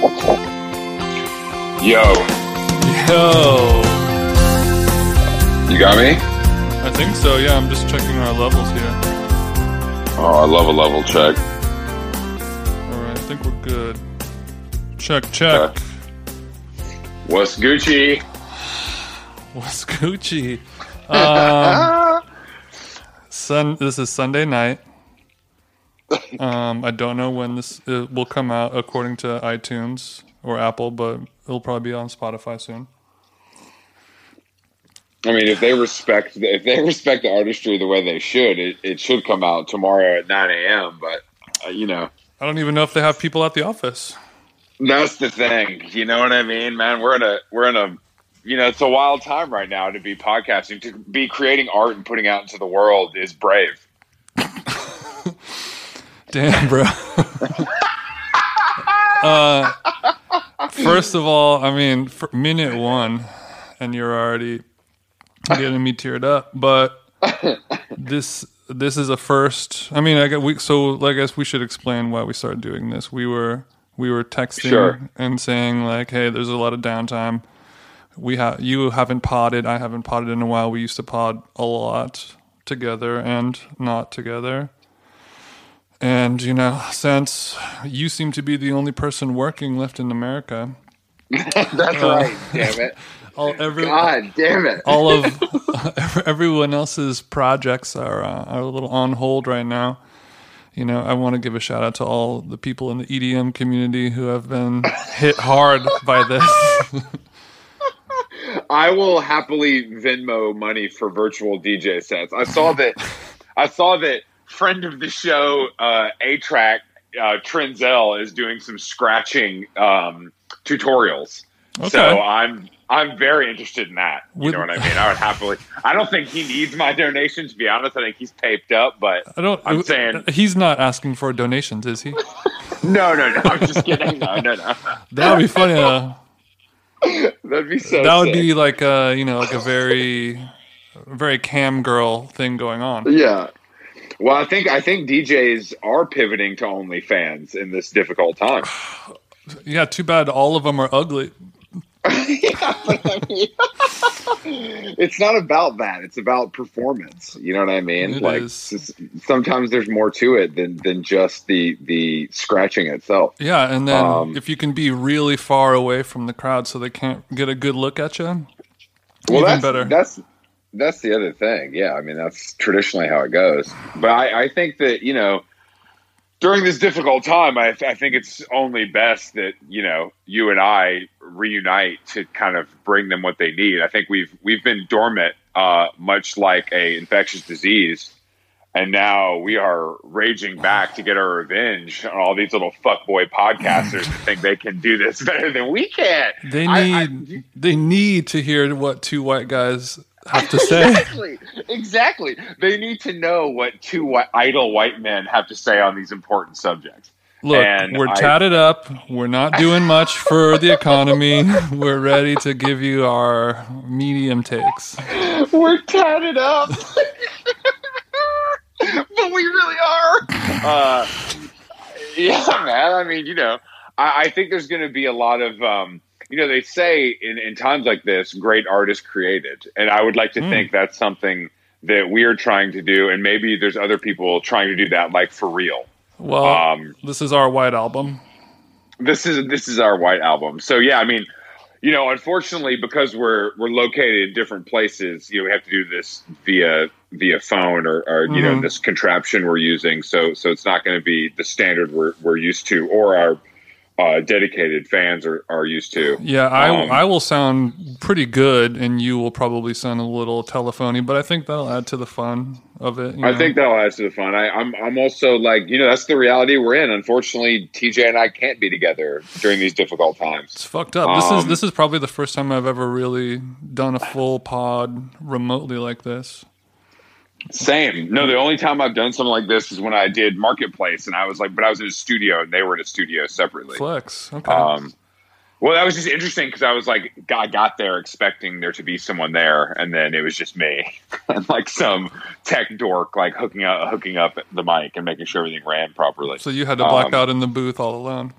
Yo, Yo. you got me? I think so, yeah. I'm just checking our levels here. Oh, I love a level check. Alright, I think we're good. Check, check. What's Gucci? What's Gucci? Um, sun, this is Sunday night. Um, I don't know when this uh, will come out according to iTunes or Apple, but it'll probably be on Spotify soon. I mean, if they respect if they respect the artistry the way they should, it, it should come out tomorrow at 9 a.m. But uh, you know, I don't even know if they have people at the office. that's the thing. You know what I mean, man? We're in a we're in a you know it's a wild time right now to be podcasting, to be creating art and putting out into the world is brave. Damn, bro. uh, first of all, I mean, minute one, and you're already getting me teared up. But this this is a first. I mean, I got we. So I guess we should explain why we started doing this. We were we were texting Sure. and saying like, "Hey, there's a lot of downtime. We have you haven't podded. I haven't podded in a while. We used to pod a lot together and not together." And you know, since you seem to be the only person working left in America, That's right. Damn it. all every God damn it. all of everyone else's projects are uh, are a little on hold right now. You know, I want to give a shout out to all the people in the EDM community who have been hit hard by this. I will happily Venmo money for virtual DJ sets. I saw that. I saw that friend of the show, uh, A-Trak uh, Trenzel, is doing some scratching um, tutorials. Okay. So I'm I'm very interested in that. You Would- know what I mean? I would happily. I don't think he needs my donation. To be honest, I think he's taped up. But I don't. I'm saying he's not asking for donations, is he? no, no, no. I'm just kidding. No, no, no. That would be funny. Uh, That'd be so. that would sick. be like a you know like a very very cam girl thing going on. Yeah. Well, I think I think DJs are pivoting to OnlyFans in this difficult time. Yeah, too bad all of them are ugly. yeah, I mean, it's not about that. It's about performance. You know what I mean? It like is. sometimes there's more to it than than just the the scratching itself. Yeah, and then Um, if you can be really far away from the crowd so they can't get a good look at you, Well, even that's better. that's that's the other thing. Yeah, I mean that's traditionally how it goes. But I, I think that you know during this difficult time, I, I think it's only best that you know you and I reunite to kind of bring them what they need. I think we've we've been dormant, uh, much like a infectious disease. And now we are raging back to get our revenge on all these little fuckboy podcasters who think they can do this better than we can. they I- I- need they need to hear what two white guys have to say. exactly exactly they need to know what two whi- idle white men have to say on these important subjects Look, And we're I- tatted up. We're not doing much for the economy. We're ready to give you our medium takes. we're tatted up but we really are uh, yeah man i mean you know i, I think there's going to be a lot of um, you know they say in, in times like this great art is created and i would like to Mm. think that's something that we are trying to do and maybe there's other people trying to do that like for real Well, um, this is our white album. this is this is our white album. So yeah, I mean, you know, unfortunately, because we're we're located in different places, you know, we have to do this via via phone or, or you know Mhm. this contraption we're using. So so it's not going to be the standard we're we're used to, or our uh, dedicated fans are, are used to. Yeah, I Um, I will sound pretty good, and you will probably sound a little telephony, but I think that'll add to the fun of it. you I know? think that'll add to the fun. I, I'm I'm also like you know that's the reality we're in. Unfortunately, TJ and I can't be together during these difficult times. it's fucked up. This is um, this is probably the first time I've ever really done a full pod remotely like this. Same. No, the only time I've done something like this is when I did Marketplace, and I was like, but I was in a studio, and they were in a studio separately. Flex. Okay. Um, well, that was just interesting because I was like, I got there expecting there to be someone there, and then it was just me and like some tech dork like hooking up hooking up the mic and making sure everything ran properly. so you had to black um, out in the booth all alone.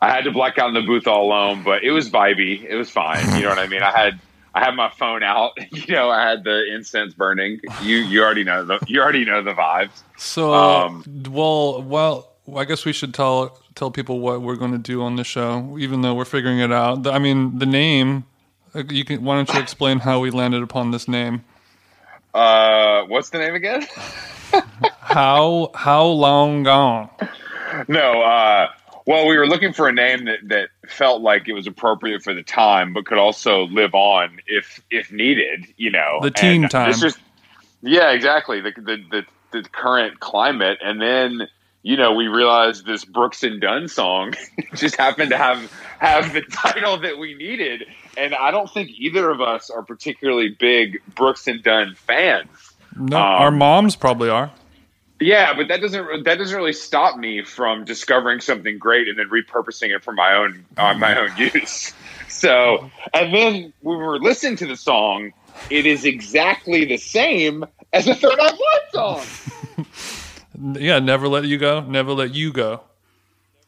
I had to black out in the booth all alone, but it was vibey. It was fine. You know what I mean? I had I had my phone out. You know, I had the incense burning. You you already know the you already know the vibes. So, um, well, well, I guess we should tell tell people what we're going to do on the show, even though we're figuring it out. I mean, the name. Uh, you can. Why don't you explain how we landed upon this name? Uh, what's the name again? how how long gone? No, uh, well, we were looking for a name that, that felt like it was appropriate for the time, but could also live on if if needed. You know, the teen and time. Just, yeah, exactly. The, the the the current climate, and then you know we realized this Brooks and Dunn song just happened to have have the title that we needed, and I don't think either of us are particularly big Brooks and Dunn fans. No, um, our moms probably are. Yeah, but that doesn't that doesn't really stop me from discovering something great and then repurposing it for my own on uh, my own use. So, and then when we were listening to the song, it is exactly the same as the Third Eye Blind song. yeah, never let you go, never let you go.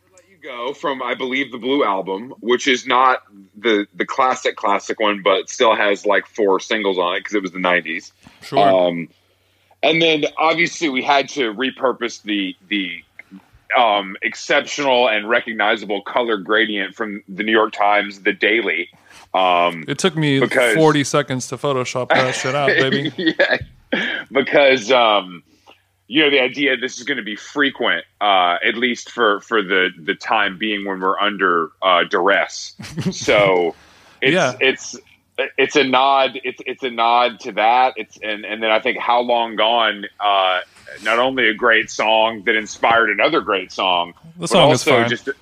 Never let you go from I believe the Blue album, which is not the the classic classic one, but still has like four singles on it because it was the '90s. Sure. Um, and then obviously we had to repurpose the the um, exceptional and recognizable color gradient from the New York Times, the Daily. Um, it took me because, 40 seconds to Photoshop that shit out, baby. yeah, because um, you know the idea this is going to be frequent, uh, at least for for the the time being when we're under uh, duress. So it's yeah. it's it's a nod. It's it's a nod to that. It's and and then I think how long gone. Uh, not only a great song that inspired another great song, the song is fine. just. A,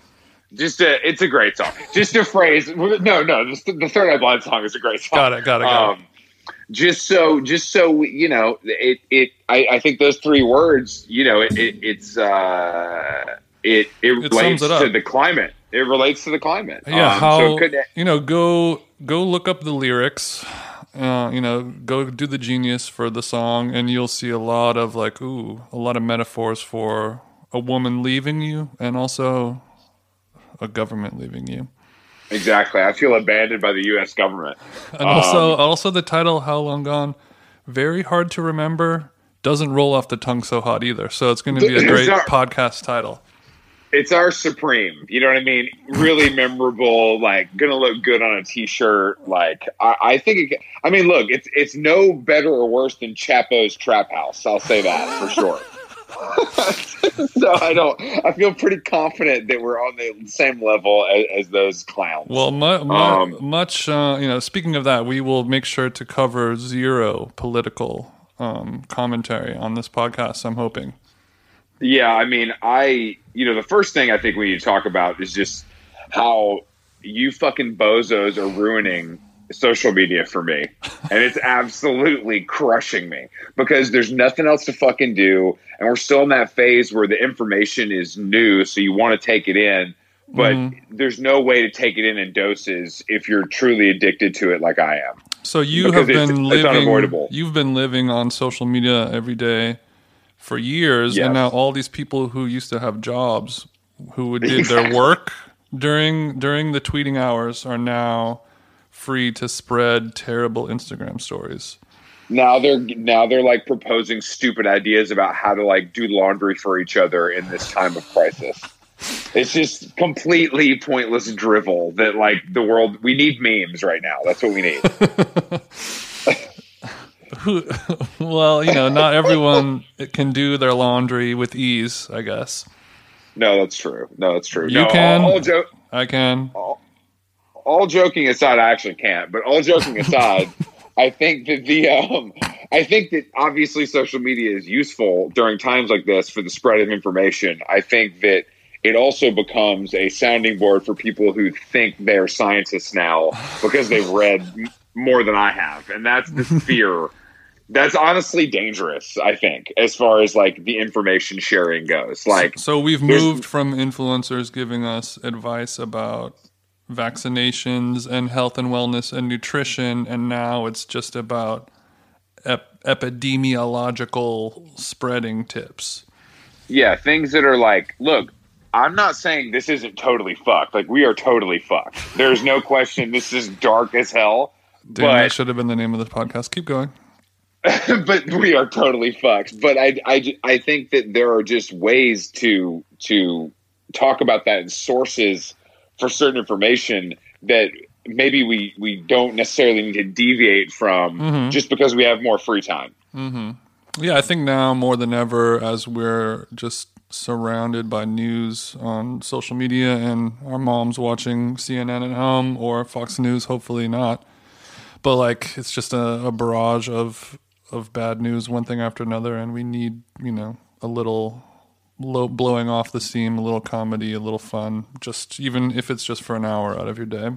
just a, it's a great song. Just a phrase. No, no, the, the Third Eye Blind song is a great song. Got it. Got it. Got um, it. Just so, just so you know, it, it. I, I think those three words, you know, it, it it's, uh, it, it, it relates it to the climate. It relates to the climate. Yeah. Um, how so could, you know, go go look up the lyrics. Uh, you know, go do the genius for the song, and you'll see a lot of like, ooh, a lot of metaphors for a woman leaving you, and also a government leaving you. Exactly. I feel abandoned by the U.S. government. And also, um, also the title "How Long Gone," very hard to remember. Doesn't roll off the tongue so hot either. So it's going to be a great podcast title it's our supreme. You know what I mean? Really memorable. Like gonna look good on a t-shirt. Like I, I think. It, I mean, look, it's it's no better or worse than Chapo's Trap House. I'll say that for sure. so I don't. I feel pretty confident that we're on the same level as, as those clowns. Well, mu- mu- um, much. Uh, you know, speaking of that, we will make sure to cover zero political um, commentary on this podcast. I'm hoping. Yeah, I mean, I you know the first thing I think we need to talk about is just how you fucking bozos are ruining social media for me, and it's absolutely crushing me because there's nothing else to fucking do, and we're still in that phase where the information is new, so you want to take it in. But mm-hmm. there's no way to take it in in doses if you're truly addicted to it, like I am. So you because have been it's, living. It's you've been living on social media every day for years, yes. and now all these people who used to have jobs who did exactly. their work during during the tweeting hours are now free to spread terrible Instagram stories. Now they're now they're like proposing stupid ideas about how to like do laundry for each other in this time of crisis. It's just completely pointless drivel that like the world we need memes right now. That's what we need. well, you know, not everyone can do their laundry with ease, I guess. No, that's true. No, that's true. You no, can. All, all jo- I can. All, all, joking aside, I actually can't. But all joking aside, I think that the um, I think that obviously social media is useful during times like this for the spread of information. I think that it also becomes a sounding board for people who think they're scientists now because they've read more than I have, and that's the fear that's honestly dangerous i think as far as like the information sharing goes like so we've moved from influencers giving us advice about vaccinations and health and wellness and nutrition and now it's just about ep- epidemiological spreading tips yeah things that are like look I'm not saying this isn't totally fucked. Like we are totally fucked. There's no question. This is dark as hell. Damn, that should have been the name of the podcast. Keep going. but we are totally fucked. But I, I, I think that there are just ways to to talk about that and sources for certain information that maybe we we don't necessarily need to deviate from Mhm. just because we have more free time. Yeah, I think now more than ever, as we're just surrounded by news on social media and our moms watching CNN at home or Fox News, hopefully not. But like, it's just a, a barrage of of bad news, one thing after another, and we need you know a little low, blowing off the steam, a little comedy, a little fun, just even if it's just for an hour out of your day.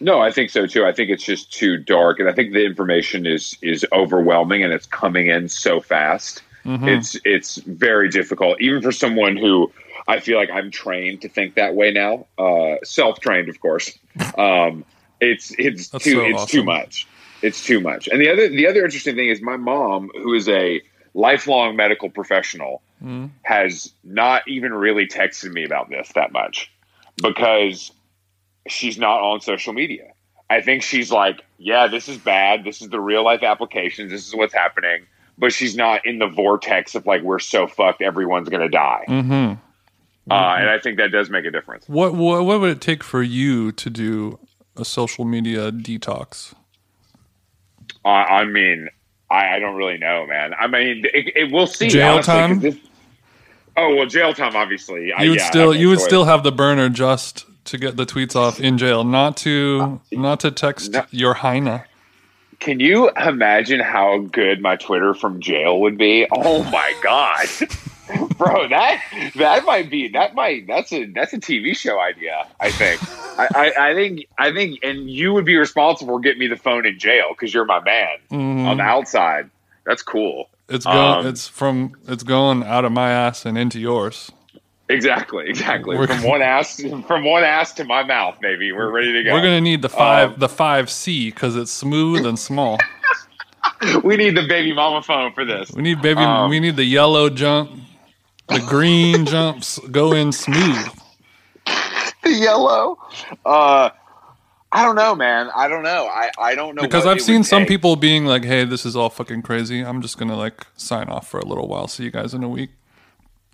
No, I think so too. I think it's just too dark, and I think the information is is overwhelming, and it's coming in so fast. It's it's very difficult, even for someone who I feel like I'm trained to think that way now, uh, self trained, of course. Um, it's it's That's too so it's too much. It's too much. And the other the other interesting thing is my mom, who is a lifelong medical professional, has not even really texted me about this that much because she's not on social media. I think she's like, yeah, this is bad. This is the real life applications. This is what's happening. But she's not in the vortex of like, we're so fucked, everyone's going to die. Mm-hmm. Uh, and I think that does make a difference. What, what what would it take for you to do a social media detox? Uh, I mean, I, I don't really know, man. I mean, it, it, we'll see. Jail honestly, time? this- oh, well, jail time, obviously. I- you would yeah, still you would still have the burner just to get the tweets off in jail, not to not to text no. your Heine. Can you imagine how good my Twitter from jail would be? Oh my god, bro! That that might be that might that's a that's a TV show idea. I think. I, I, I think I think, and you would be responsible for getting me the phone in jail because you're my man on the outside. That's cool. It's going Um, it's from it's going out of my ass and into yours. Exactly, exactly. We're- from one ass from one ass to my mouth, maybe We're ready to go. We're gonna need the five Um, the five C because it's smooth and small. we need the baby mama phone for this. We need baby. Um, we need the yellow jump. The green jumps go in smooth. the yellow. Uh, I don't know, man. I don't know. I, I don't know Because I've seen some take. people being like, "Hey, this is all fucking crazy. I'm just gonna like sign off for a little while. See you guys in a week."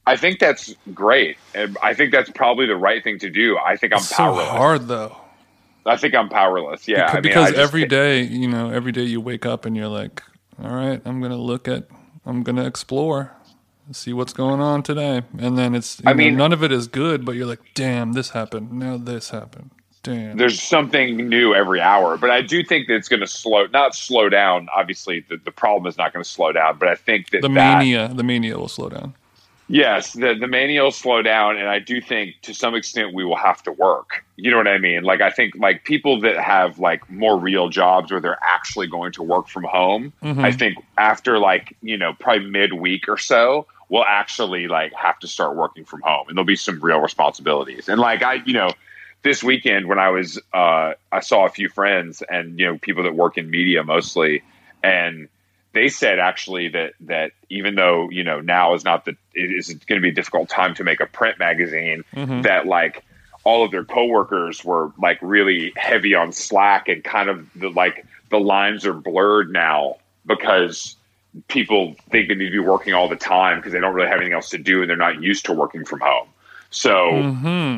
I think that's great. And I think that's probably the right thing to do. I think I'm It's so powerless. hard though. I think I'm powerless. Yeah, I mean, because just every you know, every day you wake up and you're like, all right, I'm going to look at, I'm going to explore, see what's going on today. And then it's, I know, mean- none of it is good, but you're like, damn, this happened. Now this happened. Damn. there's something new every hour. But I do think that it's going to slow, not slow down. Obviously, the, the problem is not going to slow down. But I think that The that, mania, the mania will slow down. Yes, the the mania will slow down, and I do think to some extent we will have to work. You know what I mean? Like I think like people that have like more real jobs where they're actually going to work from home. Mm-hmm. I think after like you know probably midweek or so, we'll actually like have to start working from home, and there'll be some real responsibilities. And like I, you know, this weekend when I was, uh, I saw a few friends and you know people that work in media mostly, and they said actually that that even though you know now is not the it is going to be a difficult time to make a print magazine that like all of their coworkers were like really heavy on slack and kind of the like the lines are blurred now because people think they need to be working all the time because they don't really have anything else to do and they're not used to working from home so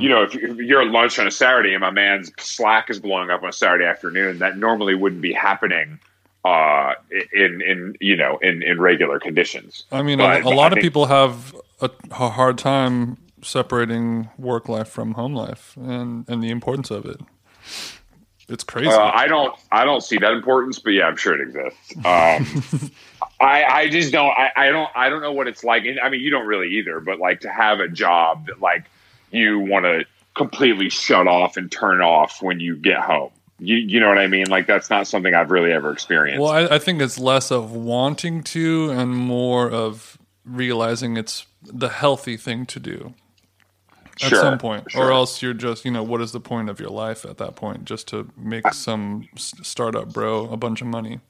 you know if you're at lunch on a saturday and my man's slack is blowing up on a saturday afternoon that normally wouldn't be happening uh, in in you know in in regular conditions. I mean, But a, a lot I of people have a, a hard time separating work life from home life and, and the importance of it. It's crazy. Uh, I don't I don't see that importance, but yeah, I'm sure it exists. Um, I I just don't I, I don't I don't know what it's like. And I mean, you don't really either. But like to have a job that like you want to completely shut off and turn off when you get home. You you know what I mean? Like that's not something I've really ever experienced. Well, I, I think it's less of wanting to and more of realizing it's the healthy thing to do at Sure, some point, sure. or else you're just, you know, what is the point of your life at that point? Just to make some startup bro a bunch of money.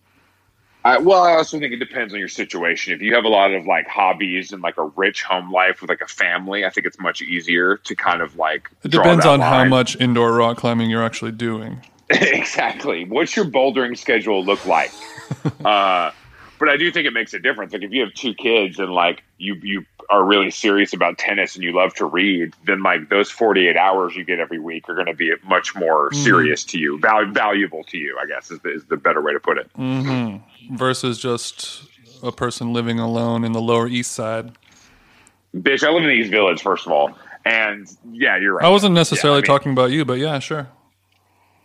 I, well, I also think it depends on your situation. If you have a lot of like hobbies and like a rich home life with like a family, I think it's much easier to kind of like. It depends on line. how much indoor rock climbing you're actually doing. exactly. What's your bouldering schedule look like? uh, but I do think it makes a difference. Like if you have two kids and like you you are really serious about tennis and you love to read, then like those 48 hours you get every week are going to be much more mm-hmm. serious to you, val- valuable to you, I guess is the, is the better way to put it. Mm-hmm. Versus just a person living alone in the Lower East Side. Bitch, I live in the East Village, first of all. And yeah, you're right. I wasn't necessarily yeah, I mean, talking about you, but yeah, sure.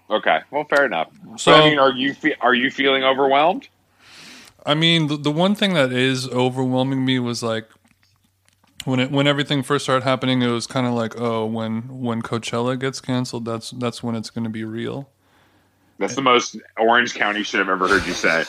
Okay, well, fair enough. So, I mean, are you fe- are you feeling overwhelmed? I mean, the, the one thing that is overwhelming me was like when it when everything first started happening, it was kind of like, oh, when when Coachella gets canceled, that's that's when it's going to be real. That's the most Orange County shit I've ever heard you say.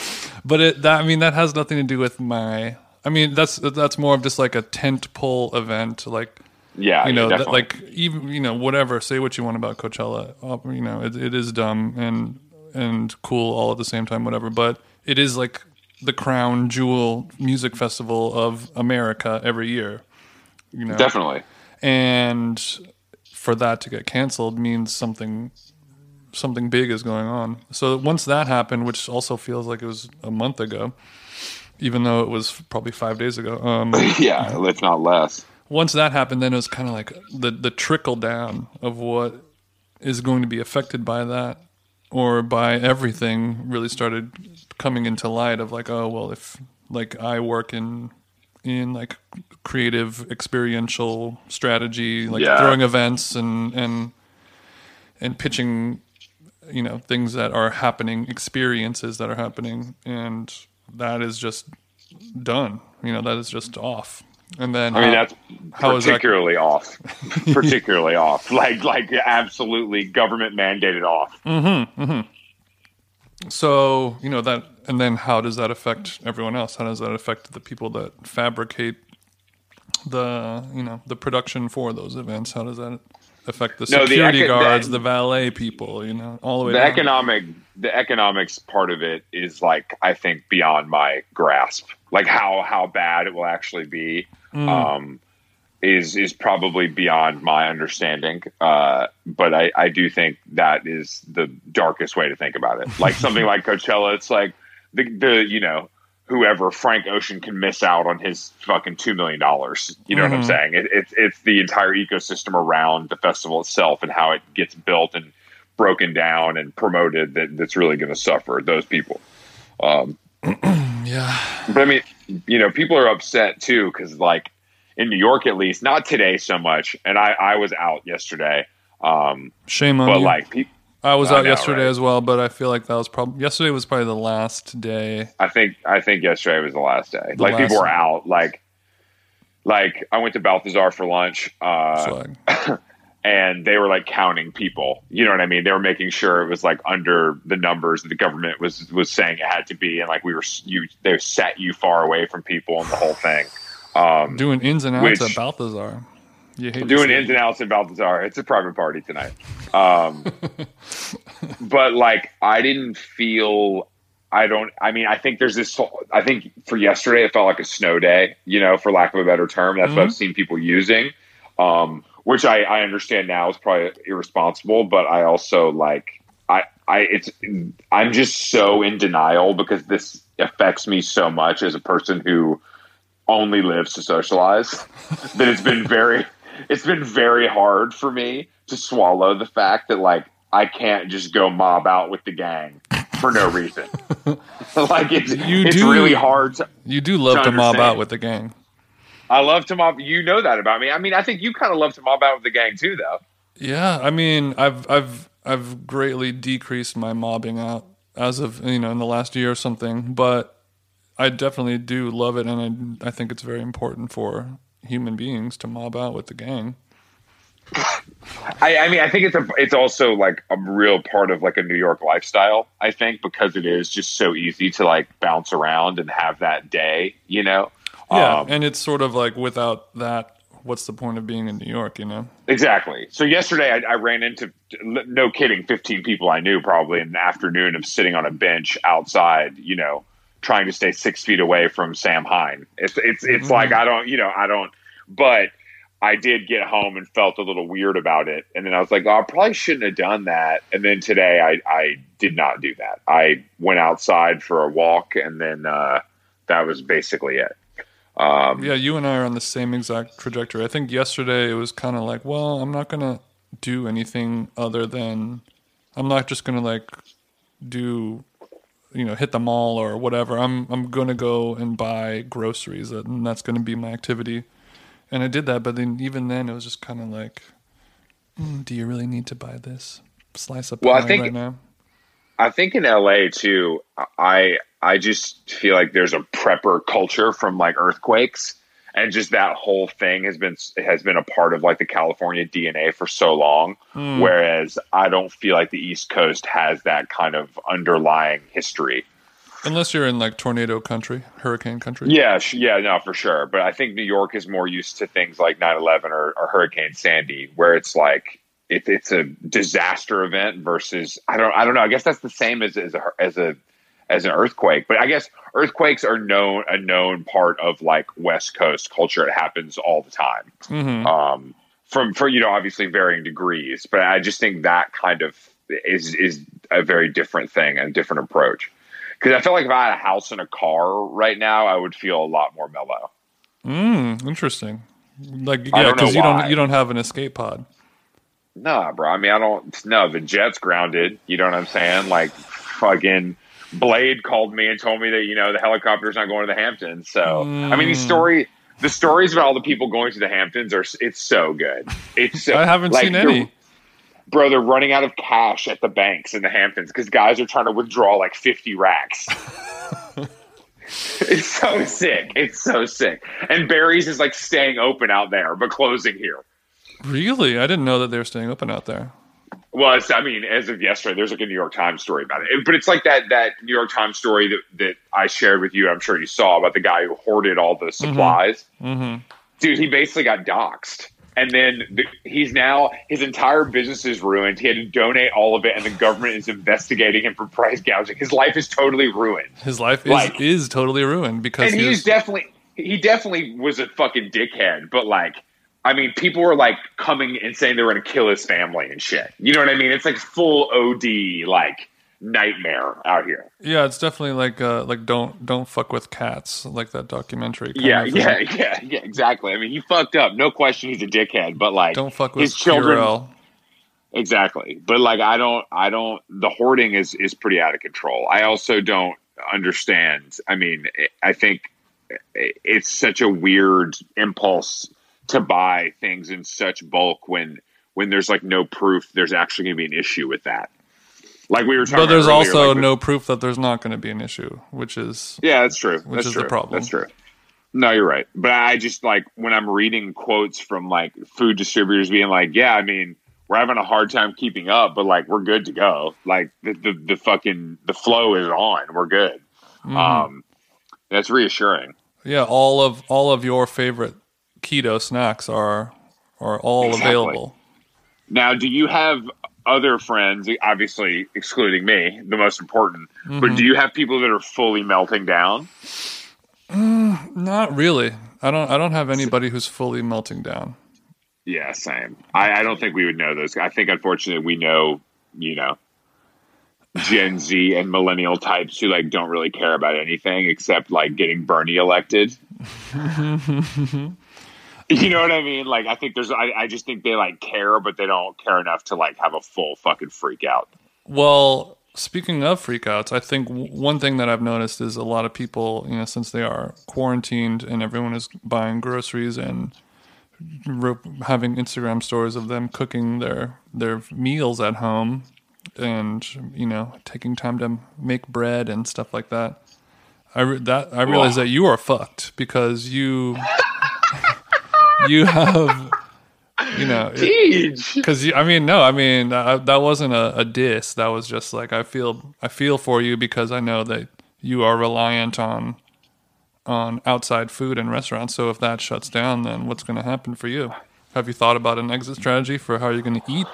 but it that I mean that has nothing to do with my. I mean that's that's more of just like a tent pole event, like yeah, you know, yeah, that, like even you know whatever. Say what you want about Coachella, uh, you know, it, it is dumb and and cool all at the same time, whatever. But it is like the crown jewel music festival of America every year. You know, definitely. And for that to get canceled means something something big is going on. So once that happened, which also feels like it was a month ago, even though it was probably five days ago. Um, yeah, if not less. Once that happened, then it was kind of like the the trickle down of what is going to be affected by that or by everything really started coming into light of like oh well if like I work in in like creative experiential strategy like yeah. throwing events and and and pitching you know things that are happening experiences that are happening and that is just done you know that is just off and then I mean that's particularly that... off, particularly off, like like absolutely government mandated off. Mm-hmm, mm-hmm. So you know that, and then how does that affect everyone else? How does that affect the people that fabricate the you know the production for those events? How does that affect the security no, the eco- guards, the, the, valet people? You know, all the way. The down? economic, the economics part of it is like I think beyond my grasp. Like how how bad it will actually be mm. um, is is probably beyond my understanding. Uh, but I, I do think that is the darkest way to think about it. Like something like Coachella, it's like the the you know whoever Frank Ocean can miss out on his fucking two million dollars. You know mm-hmm. what I'm mm-hmm. saying? It, it's it's the entire ecosystem around the festival itself and how it gets built and broken down and promoted that, that's really going to suffer those people. Um, yeah. But I mean, you know, people are upset too because, like, in New York at least, not today so much. And I, I was out yesterday. Um, Shame on but you. like, pe- I was out yesterday right? as well, but I feel like that was probably yesterday was probably the last day. I think I think yesterday was the last day. The like last people were out. Like, like I went to Balthazar for lunch. Uh, and they were like counting people. You know what I mean? They were making sure it was like under the numbers that the government was was saying it had to be, and like we were you they set you far away from people and the whole thing. Um, doing ins and outs which, at Balthazar. Doing ins and outs at Balthazar. It's a private party tonight. Um, but like I didn't feel. I don't. I mean, I think there's this. I think for yesterday, it felt like a snow day. You know, for lack of a better term, that's mm-hmm. what I've seen people using. Um, which I, I understand now is probably irresponsible, but I also like I I it's I'm just so in denial because this affects me so much as a person who only lives to socialize that it's been very it's been very hard for me to swallow the fact that like I can't just go mob out with the gang for no reason. like it's you it's do, really hard to, You do love to, to mob out with the gang. I love to mob. You know that about me. I mean, I think you kind of love to mob out with the gang too, though. Yeah, I mean, I've I've I've greatly decreased my mobbing out as of you know in the last year or something, but I definitely do love it, and I I think it's very important for human beings to mob out with the gang. I, I, mean, I think it's a, it's also like a real part of like a New York lifestyle. I think because it is just so easy to like bounce around and have that day, you know. Yeah, um, and it's sort of like without that, what's the point of being in New York? You know. Exactly. So yesterday I, I ran into, no kidding, fifteen people I knew probably in the afternoon of sitting on a bench outside. You know, trying to stay six feet away from Sam Hine. It's it's it's mm-hmm. like I don't you know I don't, but I did get home and felt a little weird about it, and then I was like, oh, I probably shouldn't have done that. And then today I I did not do that. I went outside for a walk, and then uh, that was basically it. Um, yeah, you and I are on the same exact trajectory. I think yesterday it was kind of like, well, I'm not gonna do anything other than I'm not just gonna like do you know hit the mall or whatever. I'm I'm gonna go and buy groceries, and that's gonna be my activity. And I did that, but then even then it was just kind of like, mm, do you really need to buy this slice of well, I think, right now? I think in LA too, I I just feel like there's a prepper culture from like earthquakes and just that whole thing has been has been a part of like the California DNA for so long. Mm. Whereas I don't feel like the East Coast has that kind of underlying history. Unless you're in like tornado country, hurricane country. Yeah, yeah, no, for sure. But I think New York is more used to things like 9/11 or, or Hurricane Sandy, where it's like it, it's a disaster event versus I don't I don't know. I guess that's the same as as a, as a as an earthquake. But I guess earthquakes are known a known part of like West Coast culture. It happens all the time. Mm-hmm. Um, from for you know obviously varying degrees, but I just think that kind of is is a very different thing and different approach. Because I feel like if I had a house and a car right now, I would feel a lot more mellow. Mm, interesting. Like yeah, because you don't you don't have an escape pod. Nah, bro. I mean, I don't. No, the jet's grounded. You know what I'm saying? Like fucking Blade called me and told me that you know the helicopter's not going to the Hamptons. So mm. I mean, the hmm. story, the stories about all the people going to the Hamptons are it's so good. It's so I haven't like, seen any. Bro, they're running out of cash at the banks in the Hamptons because guys are trying to withdraw like fifty racks. it's so sick. It's so sick. And Barry's is like staying open out there, but closing here. Really? I didn't know that they were staying open out there. Well, I mean, as of yesterday, there's like a New York Times story about it. But it's like that that New York Times story that, that I shared with you. I'm sure you saw about the guy who hoarded all the mm-hmm. supplies. Mm-hmm. Mm-hmm. Dude, he basically got doxxed. And then the, he's now his entire business is ruined. He had to donate all of it, and the government is investigating him for price gouging. His life is totally ruined. His life is, like, is totally ruined because and he's definitely he definitely was a fucking dickhead. But like I mean, people were like coming and saying they were going to kill his family and shit. You know what I mean? It's like full OD like nightmare out here. Yeah, it's definitely like uh like don't don't fuck with cats, like that documentary. Yeah, yeah, yeah, yeah, exactly. I mean, he fucked up, no question. He's a dickhead, but like don't fuck with his children. Purell. Exactly, but like I don't, I don't. The hoarding is is pretty out of control. I also don't understand. I mean, I think it's such a weird impulse to buy things in such bulk when when there's like no proof there's actually going to be an issue with that. Like we were talking. But there's earlier, also like no proof that there's not going to be an issue, which is yeah, that's true. Which that's is true. the problem. That's true. No, you're right. But I just like when I'm reading quotes from like food distributors being like, "Yeah, I mean, we're having a hard time keeping up, but like we're good to go. Like the the, the fucking the flow is on. We're good." Mm. Um, that's reassuring. Yeah, all of all of your favorite keto snacks are are all exactly. available. Now, do you have other friends, obviously excluding me, the most important, mm-hmm. but do you have people that are fully melting down? Mm, not really. I don't I don't have anybody who's fully melting down. Yeah, same. I, I don't think we would know those. I think unfortunately we know, you know, Gen Z and millennial types who like don't really care about anything except like getting Bernie elected. You know what I mean? Like, I think there's, I, I just think they like care, but they don't care enough to like have a full fucking freak out. Well, speaking of freakouts, I think one thing that I've noticed is a lot of people, you know, since they are quarantined and everyone is buying groceries and having Instagram stories of them cooking their their meals at home and you know taking time to make bread and stuff like that. I re- that I realize that you are fucked because you you have you know because i mean no i mean that, that wasn't a, a diss. That was just like i feel i feel for you because i know that you are reliant on on outside food and restaurants. So if that shuts down then what's going to happen for you? Have you thought about an exit strategy for how you're going to eat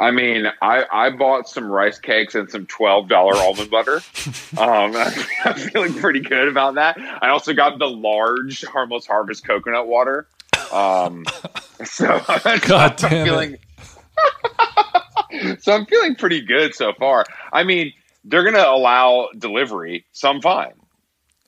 I mean, I, I bought some rice cakes and some twelve dollar almond butter. Um, I'm feeling pretty good about that. I also got the large Harmless Harvest coconut water. Um, so God I'm damn feeling, so I'm feeling pretty good so far. I mean, they're gonna allow delivery, so I'm fine.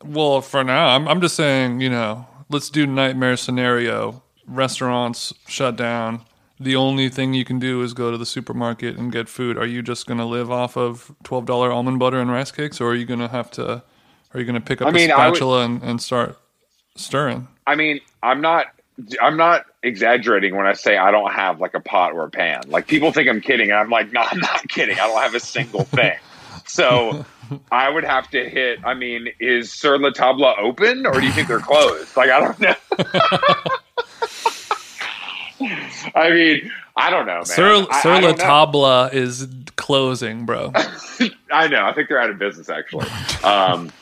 Well, for now, I'm I'm just saying, you know, let's do nightmare scenario. Restaurants shut down. The only thing you can do is go to the supermarket and get food. Are you just going to live off of twelve dollar almond butter and rice cakes, or are you going to have to? Are you going to pick up I mean, a I would- spatula and, and start stirring? I mean, I'm not I'm not exaggerating when I say I don't have like a pot or a pan. Like people think I'm kidding, and I'm like, no, I'm not kidding. I don't have a single thing. So I would have to hit. I mean, is Sur La Table open, or do you think they're closed? Like I don't know. I mean, I don't know, man. Sur, I- Sur I La know. Table is closing, bro. I know. I think they're out of business actually. Um,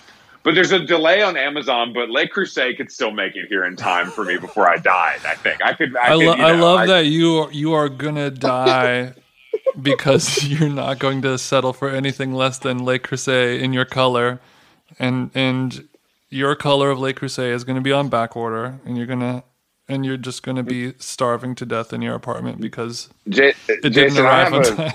but there's a delay on Amazon. But Le Creuset could still make it here in time for me before I died. I think I could. I, I, could, lo- you I know, love that you are, you are gonna die because you're not going to settle for anything less than Le Creuset in your color, and and your color of Le Creuset is going to be on back order, and you're gonna and you're just going to be starving to death in your apartment because J- it didn't Jason, arrive on a, time.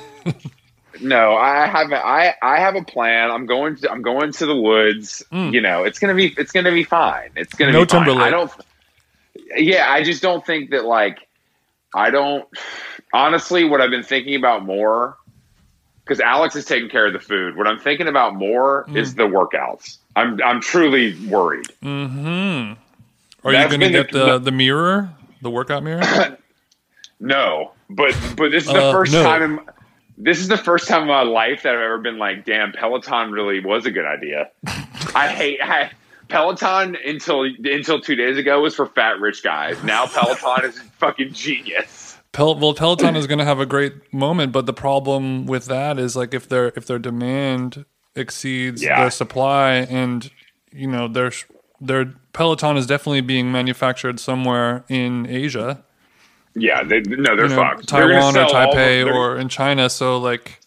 no. I have a, I I have a plan. I'm going to I'm going to the woods. You know, it's gonna be it's gonna be fine. It's gonna. No be fine. Timberlake. I don't. Yeah, I just don't think that like I don't. Honestly, what I've been thinking about more because Alex is taking care of the food. What I'm thinking about more Hmm. is the workouts. I'm I'm truly worried. Mm-hmm. Are you going to been the- get the the mirror, the workout mirror? No, but but this is the Uh, first no. time in this is the first time in my life that I've ever been like, damn, Peloton really was a good idea. I hate I, Peloton until until two days ago was for fat rich guys. Now Peloton is a fucking genius. Pel- well, Peloton is going to have a great moment, but the problem with that is like if their if their demand exceeds Yeah. their supply, and you know their their Peloton is definitely being manufactured somewhere in Asia, Yeah, they, no, they're you know, fucked. They're Taiwan or all of- Taipei they're- or in China. So like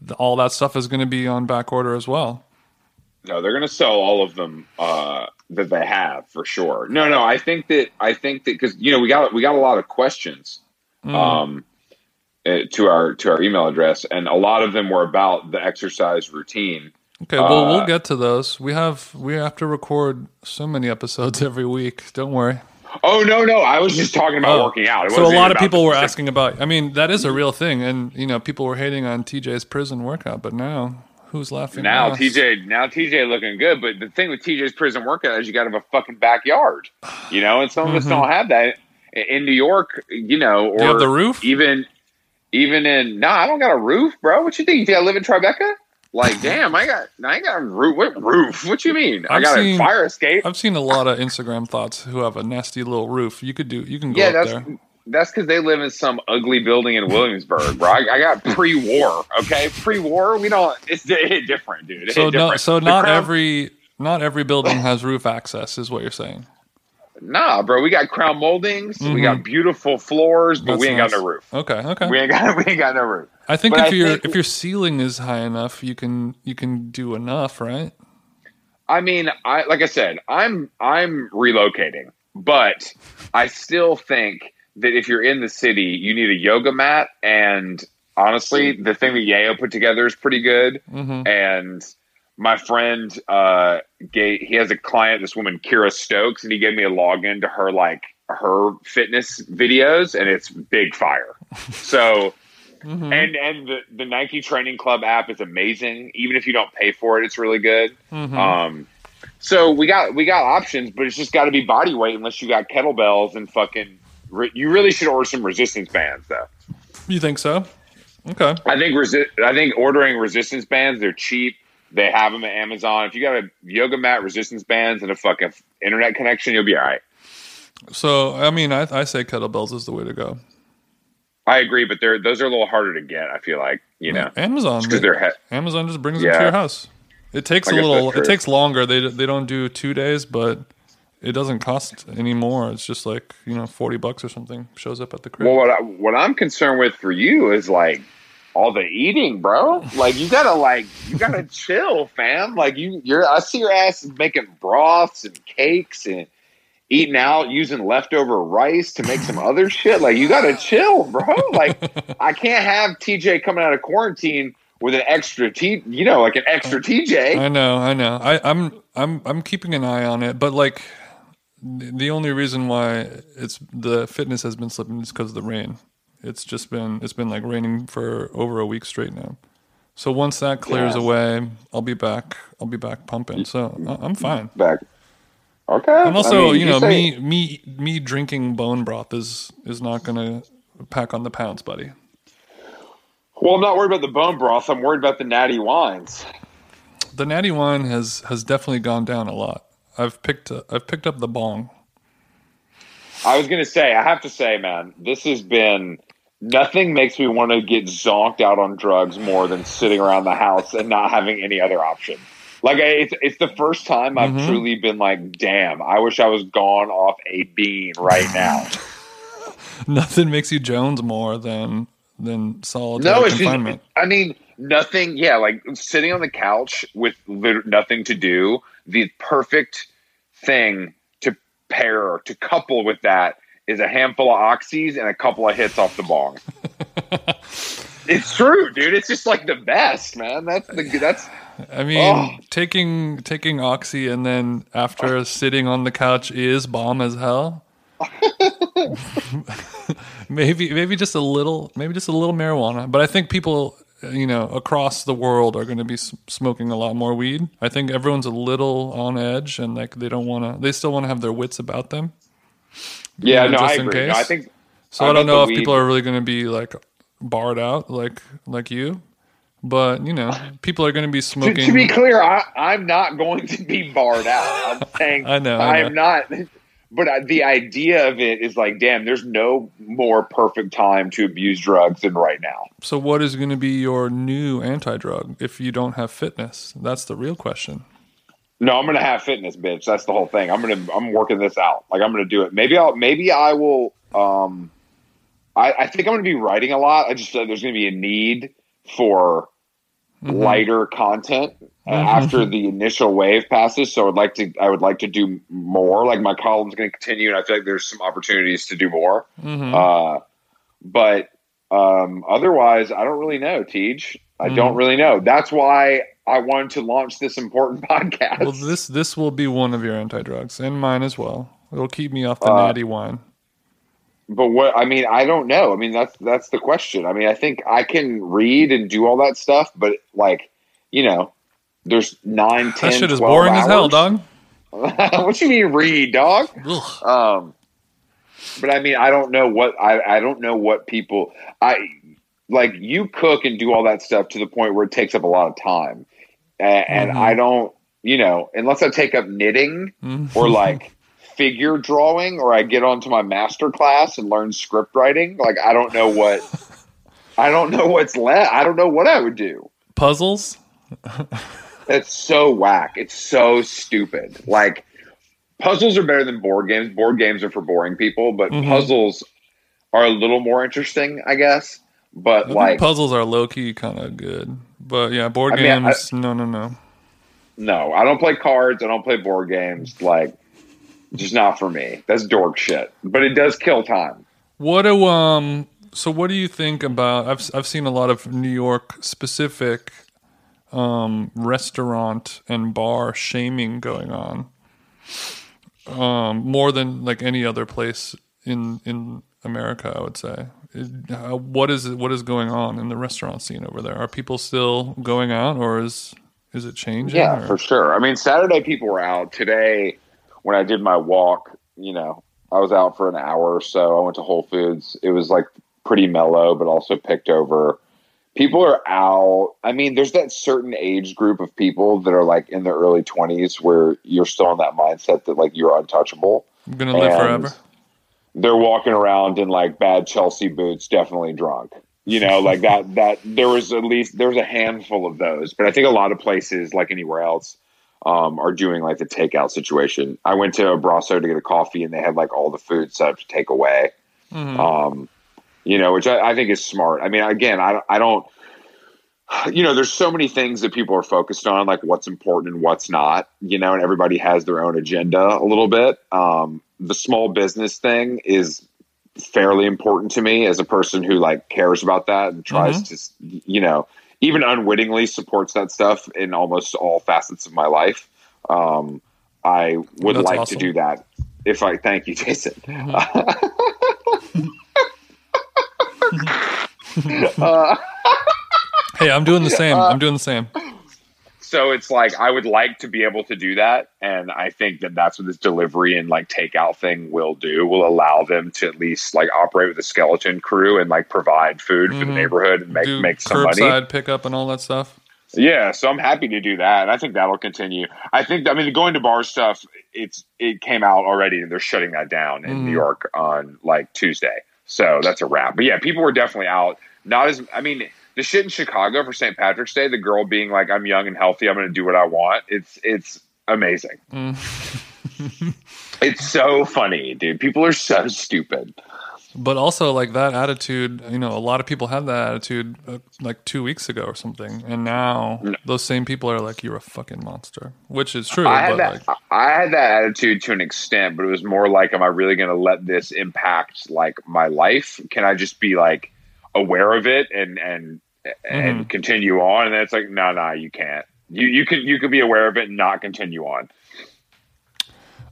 the, all that stuff is going to be on back order as well. No, they're going to sell all of them uh, that they have for sure. No, no, I think that I think that because you know we got we got a lot of questions Mm. um, uh, to our to our email address, and a lot of them were about the exercise routine. Okay, well we'll Uh, get to those. We have we have to record so many episodes every week. Don't worry. Oh no, no, I was just talking about Oh. working out. It So a lot of people were asking about. I mean, that is a real thing, and you know, people were hating on TJ's prison workout, but now who's laughing? Now last? TJ, now TJ looking good, but the thing with TJ's prison workout is you got to have a fucking backyard, you know, and some of us don't have that in New York, you know, or Mm-hmm. you have the roof? even even in no, I don't got a roof, bro. What you think? You think I live in Tribeca? Like, damn, I got I got roof. What roof? What you mean? I I've got seen- a fire escape. I've seen a lot of Instagram thoughts who have a nasty little roof. You could do. You can go Yeah, up that's there. that's because they live in some ugly building in Williamsburg, bro. I, I got pre-war. Okay, pre-war. We don't. It's it hit different, dude. It So no, different. so not every not every building has roof access, is what you're saying. Nah, bro. We got crown moldings. We Mhm. got beautiful floors, but That's we ain't nice. got no roof. Okay, okay. We ain't got we ain't got no roof. I think but if I your think- if your ceiling is high enough, you can you can do enough, right? I mean, I like I said, I'm I'm relocating, but I still think that if you're in the city, you need a yoga mat. And honestly, the thing that Yayo put together is pretty good. hmm And my friend, uh, gave, he has a client, this woman Kira Stokes, and he gave me a login to her like her fitness videos, and it's big fire. So. hmm And and the, the Nike Training Club app is amazing. Even if you don't pay for it, it's really good. hmm Um, so we got we got options, but it's just got to be body weight unless you got kettlebells and fucking. Re- you really should order some resistance bands though. you think so? Okay. I think resi- I think ordering resistance bands they're cheap. They have them at Amazon. If you got a yoga mat, resistance bands, and a fucking internet connection, you'll be all right. So I mean, I I say kettlebells is the way to go. I agree, but they're those are a little harder to get. I feel like you know Amazon. because they're he- Amazon just brings them to your house. It takes a little. It takes longer. They they don't do two days, but it doesn't cost any more. It's just like you know forty bucks or something shows up at the crib. Well, what I, what I'm concerned with for you is like all the eating, bro. Like you gotta like you gotta chill, fam. Like you you're I see your ass making broths and cakes and eating out using leftover rice to make some other shit. Like you gotta chill, bro. Like I can't have TJ coming out of quarantine with an extra T, you know, like an extra TJ. I know, I know. I, I'm I'm I'm keeping an eye on it, but like the only reason why it's the fitness has been slipping is because of the rain. It's just been it's been like raining for over a week straight now. So once that clears Yes. away, I'll be back. I'll be back pumping. So I'm fine. Back. Okay. And also, I mean, you know, say- me me me drinking bone broth is is not gonna pack on the pounds, buddy. Well, I'm not worried about the bone broth. I'm worried about the natty wines. The natty wine has has definitely gone down a lot. I've picked I've picked up the bong. I was gonna say, I have to say, man, this has been nothing makes me want to get zonked out on drugs more than sitting around the house and not having any other option. Like I, it's it's the first time I've Mhm. truly been like, damn, I wish I was gone off a bean right now. Nothing makes you Jones more than than solitary no, it's just, confinement. I mean, nothing. Yeah, like sitting on the couch with lit- nothing to do. The perfect thing to pair to couple with that is a handful of oxys and a couple of hits off the bong. it's true, dude. It's just like the best, man. That's the that's I mean, Oh. taking taking oxy and then after sitting on the couch is bomb as hell. maybe maybe just a little maybe just a little marijuana, but I think people you know across the world are going to be smoking a lot more weed. I think everyone's a little on edge and like they don't want to they still want to have their wits about them. Yeah. know, no, I just in agree. No, case. I think So I I, don't know if weed- people are really going to be like barred out like like you. But you know, people are going to be to, smoking. to be clear, I, I'm not going to be barred out. I'm saying I know, I I'm not. But I- the idea of it is like, damn, there's no more perfect time to abuse drugs than right now. So, what is going to be your new anti drug if you don't have fitness? That's the real question. No, I'm gonna have fitness, bitch. That's the whole thing. I'm gonna I'm working this out. Like I'm gonna do it. Maybe I'll maybe I will. Um, I, I think I'm gonna be writing a lot. I just uh, there's gonna be a need for Mhm. lighter content uh, Mhm. after the initial wave passes. So I'd like to I would like to do more. Like my column's gonna continue, and I feel like there's some opportunities to do more. Mhm. Uh, but um, otherwise, I don't really know, Tej. I don't really know. That's why I wanted to launch this important podcast. Well, this this will be one of your anti drugs and mine as well. It'll keep me off the Uh, natty wine. But what I mean, I don't know. I mean, that's that's the question. I mean, I think I can read and do all that stuff, but like, you know, there's nine, ten, That shit is 12 boring as hell, hours. dog. what you mean read, dog? Ugh. Um, but I mean, I don't know what I I don't know what people I like. You cook and do all that stuff to the point where it takes up a lot of time, And Mhm. I don't, you know, unless I take up knitting Mhm. or like figure drawing or I get onto my master class and learn script writing. Like I don't know what I don't know what's left. I don't know what I would do. puzzles. It's so whack. It's so stupid. Like puzzles are better than board games. Board games are for boring people, but Mhm. puzzles are a little more interesting, I guess. But I like puzzles are low key kind of good, but yeah, board I mean, I- games. no, no, no. no, I don't play cards. I don't play board games. Like just not for me. That's dork shit. But it does kill time. What do um? So what do you think about? I've I've seen a lot of New York specific um, restaurant and bar shaming going on, um, more than like any other place in in America. I would say. Uh, what is what is going on in the restaurant scene over there? Are people still going out, or is is it changing? Yeah, or- for sure. I mean, Saturday people were out. Today, when I did my walk, you know, I was out for an hour or so. I went to Whole Foods. It was like pretty mellow, but also picked over. People are out. I mean, there's that certain age group of people that are like in their early 20s where you're still in that mindset that like you're untouchable. I'm gonna live forever. They're walking around in like bad Chelsea boots, definitely drunk. You know, like that. That there was at least there was a handful of those, but I think a lot of places, like anywhere else, um, are doing like the takeout situation. I went to a Abraço to get a coffee, and they had like all the food set up to take away. Um, you know, which I, I think is smart. I mean, again, I I don't. You know, there's so many things that people are focused on, like what's important and what's not. You know, and everybody has their own agenda a little bit. Um, the small business thing is fairly important to me as a person who like cares about that and tries to, you know, even unwittingly supports that stuff in almost all facets of my life. Um, I would That's like awesome. to do that. If I thank you, Jason. uh, Hey, I'm doing the same. I'm doing the same. So it's like I would like to be able to do that, and I think that that's what this delivery and like takeout thing will do. Will allow them to at least like operate with a skeleton crew and like provide food for the Mhm. neighborhood and make Do make some money. curbside pickup and all that stuff. Yeah, so I'm happy to do that, and I think that'll continue. I think, I mean, the going to bar stuff, it's it came out already, and they're shutting that down in Mhm. New York on like Tuesday, so that's a wrap. But yeah, people were definitely out. Not as, I mean, the shit in Chicago for St. Patrick's Day, the girl being like, "I'm young and healthy, I'm going to do what I want." It's it's amazing. Mm. It's so funny, dude. People are so stupid. But also, like that attitude, you know, a lot of people had that attitude uh, like two weeks ago or something, and now No. those same people are like, "You're a fucking monster," which is true. I but had that. like, I had that attitude to an extent, but it was more like, "Am I really going to let this impact like my life? Can I just be like aware of it and and and continue on?" And then it's like, "No, no, you can't. You you could you could be aware of it and not continue on."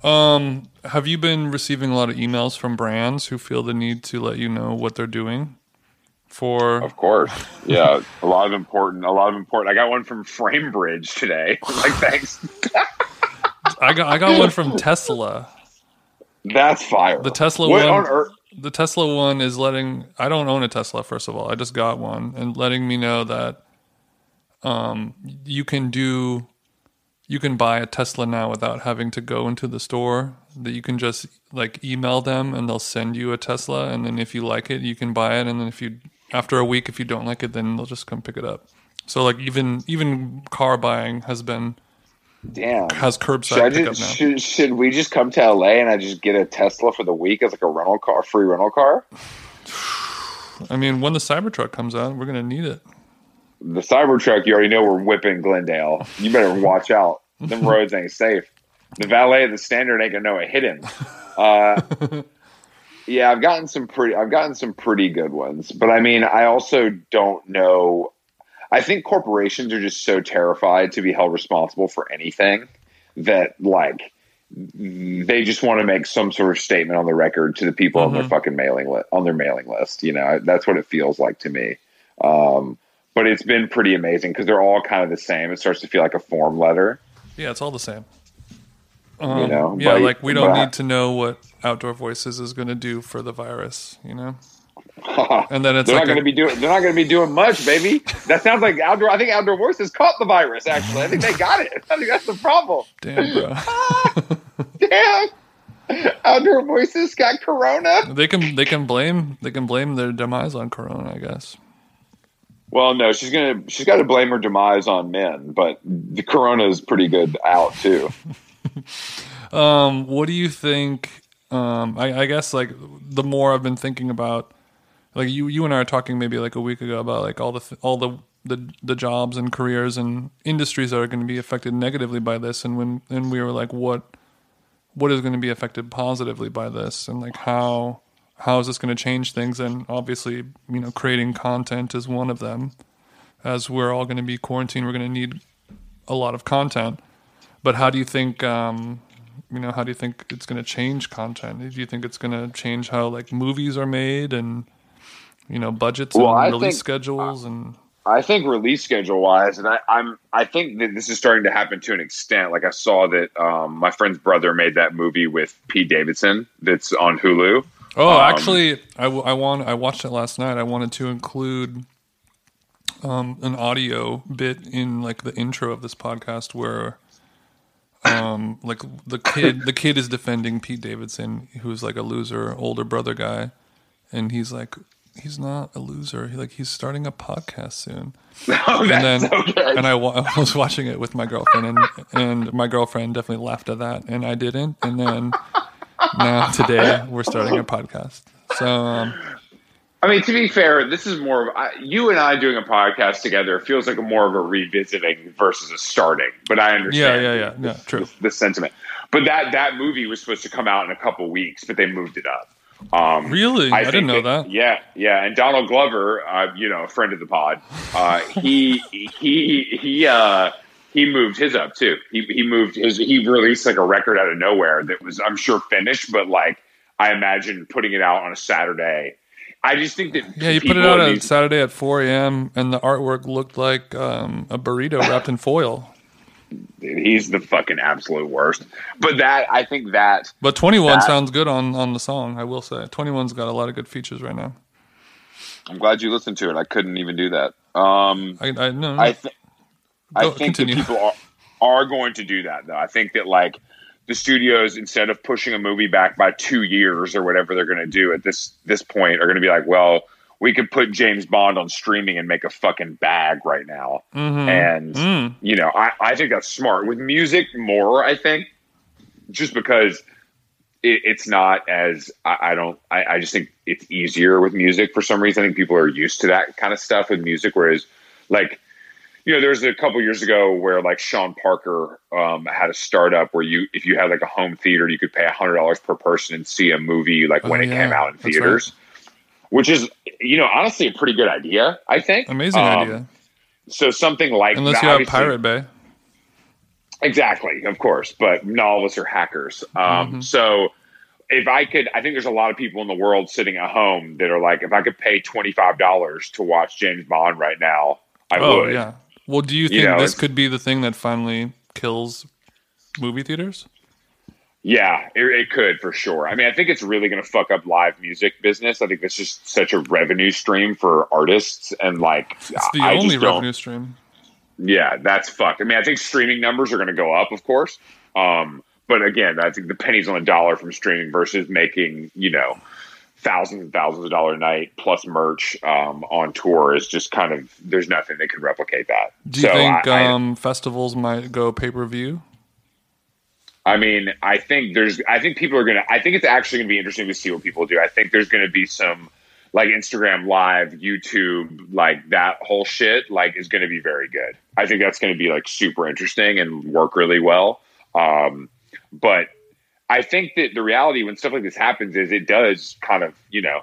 um, have you been receiving a lot of emails from brands who feel the need to let you know what they're doing? For Of course, yeah, a lot of important, a lot of important. I got one from FrameBridge today. like, thanks. I got I got one from Tesla. That's fire. The Tesla what one- on earth? The Tesla one is letting I don't own a Tesla first of all. I just got one and letting me know that um you can do you can buy a Tesla now without having to go into the store. That you can just like email them and they'll send you a Tesla and then if you like it, you can buy it and then if you after a week if you don't like it then they'll just come pick it up. So like even even car buying has been Damn. has Should, I pickup just, now. should, should we just come to LA and I just get a Tesla for the week as like a rental car, free rental car? I mean, when the Cybertruck comes out, we're gonna need it. The Cybertruck, you already know we're whipping Glendale. You better watch out. Them roads ain't safe. The valet at the standard ain't gonna know it hit him. Uh, yeah, I've gotten some pretty. I've gotten some pretty good ones, but I mean, I also don't know. I think corporations are just so terrified to be held responsible for anything that like they just want to make some sort of statement on the record to the people on their Mhm. fucking mailing list on their mailing list. You know, that's what it feels like to me. Um, but it's been pretty amazing because they're all kind of the same. It starts to feel like a form letter. Yeah, it's all the same. You know, yeah, but- like we don't but- need to know what Outdoor Voices is going to do for the virus, you know. And then it's they're like not going to be doing. They're not going to be doing much, baby. That sounds like outdoor. I think outdoor voices caught the virus. Actually, I think they got it. I think that's the problem. damn, bro. Damn, outdoor voices got corona. they can they can blame they can blame their demise on Corona, I guess. Well, no, she's gonna she's got to blame her demise on men, but the corona is pretty good out too. Um, what do you think? Um, I, I guess like the more I've been thinking about, like you you and I are talking maybe like a week ago about like all the all the the the jobs and careers and industries that are going to be affected negatively by this, and when and we were like, what what is going to be affected positively by this, and like how how is this going to change things? And obviously, you know, creating content is one of them. As we're all going to be quarantined, we're going to need a lot of content. But how do you think? Um, you know, how do you think it's going to change content? Do you think it's going to change how like movies are made and you know budgets Well, I release think- schedules and I think release schedule wise, and I, I'm I think that this is starting to happen to an extent. Like I saw that um, my friend's brother made that movie with Pete Davidson that's on Hulu. oh, Um, actually, I, I want I watched it last night. I wanted to include um, an audio bit in like the intro of this podcast where um like the kid the kid is defending Pete Davidson who's like a loser older brother guy and he's like he's not a loser. He, like he's starting a podcast soon. Oh, and that's then so good. and I, wa- I was watching it with my girlfriend and and my girlfriend definitely laughed at that and I didn't and then now today we're starting a podcast so um, I mean, to be fair, this is more of I, you and I doing a podcast together feels like a more of a revisiting versus a starting. But I yeah understand, yeah yeah yeah true the, the sentiment. But that that movie was supposed to come out in a couple weeks, but they moved it up. Um, really I, didn't know that, Yeah, yeah. And Donald Glover, uh, you know, a friend of the pod, uh, he he he uh, he moved his up too. He he moved his. He released like a record out of nowhere that was, I'm sure, finished, but like I imagine putting it out on a Saturday. I just think that yeah you put it out on these- Saturday at 4 a.m. and the artwork looked like um, a burrito wrapped in foil Dude, he's the fucking absolute worst. But that I think that but 21 sounds good on on the song I will say 21's got a lot of good features right now I'm glad you listened to it. I couldn't even do that. Um, I I no, I think I think continue. that people are, are going to do that though. I think that like the studios instead of pushing a movie back by two years or whatever they're going to do at this this point are going to be like, well, we could put James Bond on streaming and make a fucking bag right now. Mhm. And Mm. you know, I, I think that's smart with music more. I think just because it, it's not as I, I don't. I, I just think it's easier with music for some reason. I think people are used to that kind of stuff with music, whereas like you know, there was a couple years ago where like Sean Parker um, had a startup where you, if you had like a home theater, you could pay a hundred dollars per person and see a movie like when Oh, it yeah. came out in That's theaters, which is, you know, honestly a pretty good idea. I think amazing Um, idea So something like unless that, you have Pirate Bay Exactly, of course, but not all of us are hackers. Um, Mm-hmm. So if I could, I think there's a lot of people in the world sitting at home that are like, if I could pay twenty five dollars to watch James Bond right now, I oh would. yeah well do you You think know, this could be the thing that finally kills movie theaters Yeah, it, it could for sure. I mean, I think it's really going to fuck up live music business. I think that's just such a revenue stream for artists, and like, It's the I only revenue stream. Yeah, that's fucked. I mean, I think streaming numbers are going to go up, of course. Um, but again, I think the pennies on the dollar from streaming versus making, you know, thousands and thousands of dollar a night plus merch um, on tour is just kind of there's nothing that can replicate that. Do you So think I, I- um, festivals might go pay per view? I mean, I think there's, I think people are going to, I think it's actually going to be interesting to see what people do. I think there's going to be some like Instagram live, YouTube, like that whole shit, like is going to be very good. I think that's going to be like super interesting and work really well. Um, but I think that the reality when stuff like this happens is it does kind of, you know,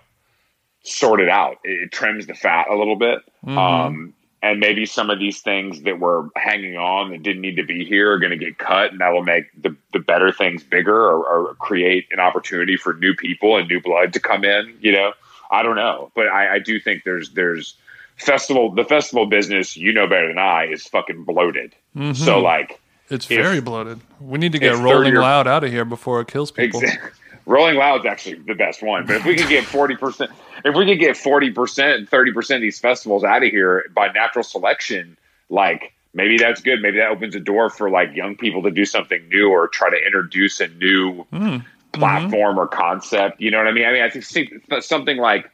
sort it out. It, it trims the fat a little bit. Um, and maybe some of these things that were hanging on that didn't need to be here are going to get cut, and that will make the, the better things bigger or, or create an opportunity for new people and new blood to come in. You know, I don't know, but I, I do think there's there's festival the festival business. You know better than I is fucking bloated. So mm-hmm. like. It's If- very bloated. We need to get Rolling Loud out of here before it kills people. Exactly. Rolling Loud's actually the best one. But if we could get forty percent, if we could get forty percent thirty percent of these festivals out of here by natural selection, like maybe that's good. Maybe that opens a door for like young people to do something new or try to introduce a new Mm. platform or concept. You know what I mean? I mean, I think something like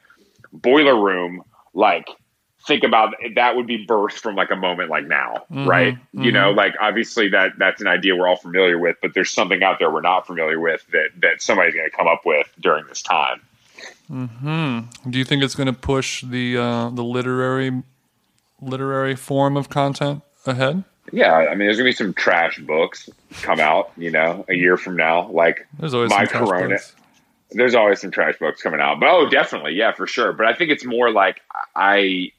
Boiler Room, like think about that would be birthed from like a moment like now, mm-hmm, right? You know, mm-hmm. like obviously that that's an idea we're all familiar with, but there's something out there we're not familiar with that that somebody's going to come up with during this time. Mm-hmm. Do you think it's going to push the uh, the literary literary form of content ahead? Yeah, I mean, there's going to be some trash books come out, you know, a year from now, like There's always My Corona- there's always some trash books coming out. But oh, definitely, yeah, for sure. But I think it's more like I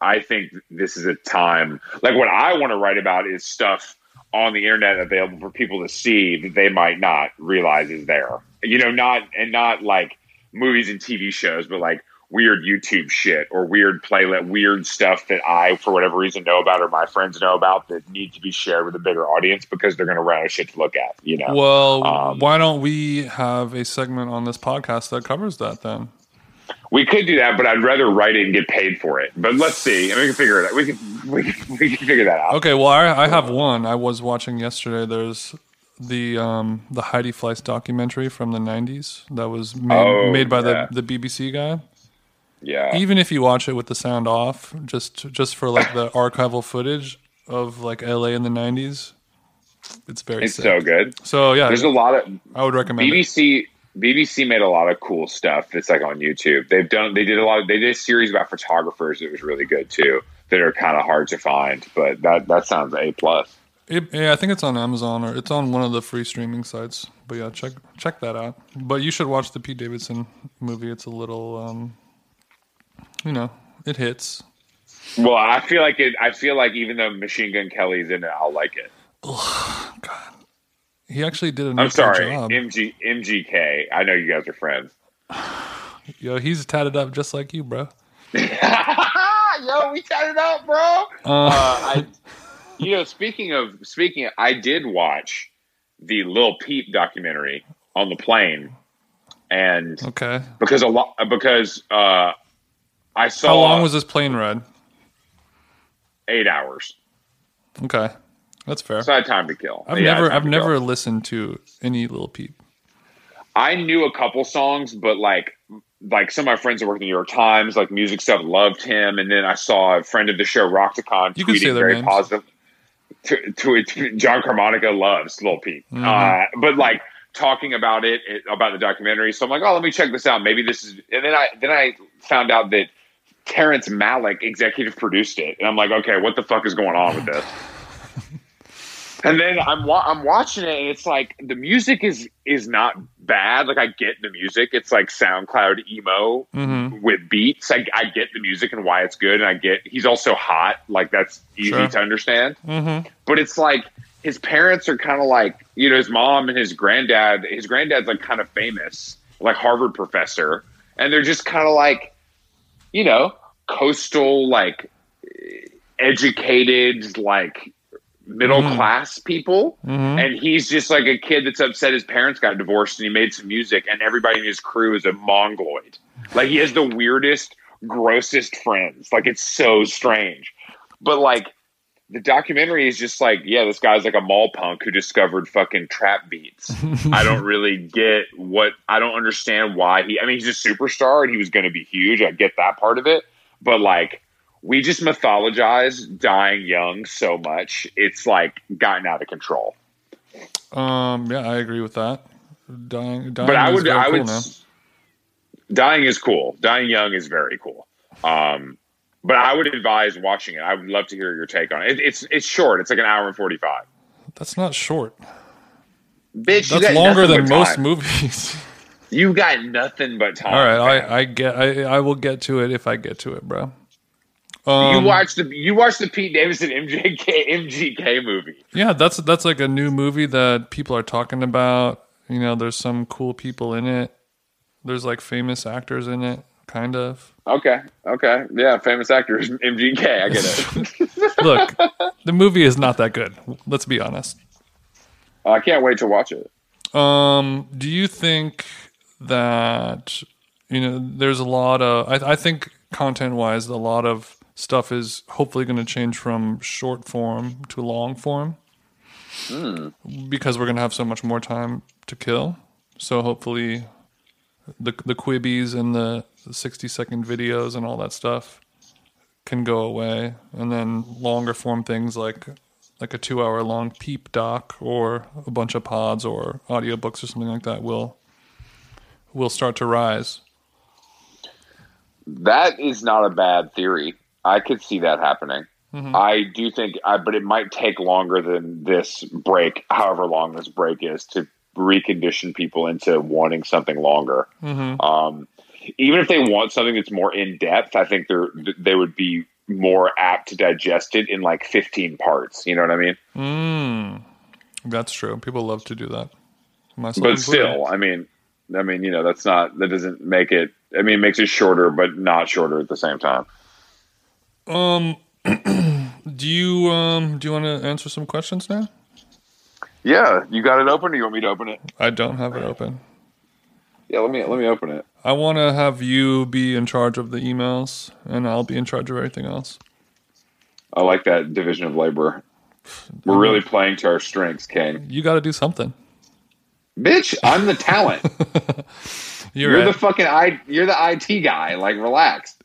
I think this is a time like what I want to write about is stuff on the internet available for people to see that they might not realize is there. You know, not and not like movies and TV shows, but like weird YouTube shit or weird playlet, weird stuff that I, for whatever reason, know about or my friends know about that need to be shared with a bigger audience because they're going to run out of shit to look at. You know. Well, Um, why don't we have a segment on this podcast that covers that then? We could do that, but I'd rather write it and get paid for it. But let's see. I mean, we can figure it out. We can we can, we can figure that out. Okay, well, I, I have one. I was watching yesterday. There's the um, the Heidi Fleiss documentary from the '90s that was made, Oh, made by yeah. the the BBC guy. Yeah. even if you watch it with the sound off, just just for like the archival footage of like LA in the '90s, it's very it's sick. so good. So yeah, There's a lot of I would recommend it. BBC made a lot of cool stuff that's like on YouTube. They've done they did a lot of they did a series about photographers that was really good too. That are kind of hard to find, but that that sounds a plus. It, yeah, I think it's on Amazon or it's on one of the free streaming sites. But yeah, check check that out. But you should watch the Pete Davidson movie. It's a little, um, you know, it hits. Well, I feel like it. I feel like even though Machine Gun Kelly's in it, I'll like it. He actually did a I'm nice sorry, job. MG MGK. I know you guys are friends. Yo, he's tatted up just like you, bro. Yo, we tatted up, bro. Uh, Uh, I, you know, speaking of speaking, I did watch the Lil Peep documentary on the plane, and okay. because a lot because uh, I saw How long was this plane ride? eight hours, Okay, that's fair. so I had time to kill. I've Yeah, never, I've never kill. listened to any Lil Peep. I knew a couple songs, but like like some of my friends that work at the New York Times, like music stuff, loved him, and then I saw a friend of the show, Rockticon, You tweeting very names. positive. To, to, to Jon Caramanica loves Lil Peep, Mm-hmm. uh, but like talking about it, it about the documentary. So I'm like, oh, let me check this out. Maybe this is. And then I then I found out that Terrence Malick executive produced it, and I'm like, okay, what the fuck is going on with this? And then I'm wa- I'm watching it, and it's like the music is is not bad. Like I get the music; it's like SoundCloud emo Mm-hmm. with beats. I, I get the music and why it's good, and I get he's also hot. Like that's easy Sure. to understand. Mm-hmm. But it's like his parents are kind of like you know his mom and his granddad. His granddad's like kind of famous, like Harvard professor, and they're just kind of like you know coastal like educated like middle Mhm. class people Mm-hmm. and he's just like a kid that's upset his parents got divorced and he made some music and everybody in his crew is a mongoloid. Like he has the weirdest grossest friends. Like it's so strange. But like the documentary is just like yeah this guy's like a mall punk who discovered fucking trap beats. I don't really get what i don't understand why he i mean he's a superstar and he was going to be huge. I get that part of it. But like we just mythologize dying young so much it's like gotten out of control Um, yeah, I agree with that. Dying, dying but I is would, I cool would. Dying is cool. Dying young is very cool. Um, but I would advise watching it. I would love to hear your take on it. it it's it's short. It's like an hour and forty five. That's not short. Bitch, you got longer than most movies. You got nothing but time. All right, man. I, I get, I, I will get to it if I get to it, bro. Um, you watched the you watched the Pete Davidson MJK MGK movie. Yeah, that's that's like a new movie that people are talking about. You know, there's some cool people in it. There's like famous actors in it, kind of. Okay, okay, yeah, famous actors MGK. I get it. Look, the movie is not that good. Let's be honest. I can't wait to watch it. Um, do you think that you know there's a lot of I, I think content wise a lot of stuff is hopefully going to change from short form to long form hmm. because we're going to have so much more time to kill. So hopefully the the Quibis and the 60 second videos and all that stuff can go away and then longer form things like like a two hour long peep doc or a bunch of pods or audiobooks or something like that will will start to rise. That is not a bad theory. I could see that happening. Mm-hmm. I do think, I, but it might take longer than this break, however long this break is, to recondition people into wanting something longer. Mm-hmm. Um, even if they want something that's more in depth, I think they're they would be more apt to digest it in like fifteen parts. You know what I mean? Mm, that's true. People love to do that. Myself But included. still, I mean, I mean, you know, that's not that doesn't make it. I mean, it makes it shorter, but not shorter at the same time. Um, do you um do you want to answer some questions now? Yeah, you got it open, or you want me to open it? I don't have it open. Yeah, let me let me open it. I want to have you be in charge of the emails, and I'll be in charge of everything else. I like that division of labor. We're really playing to our strengths, Kane. You got to do something. Bitch, I'm the talent. You're, You're right. the fucking I. You're the IT guy. Like, relax.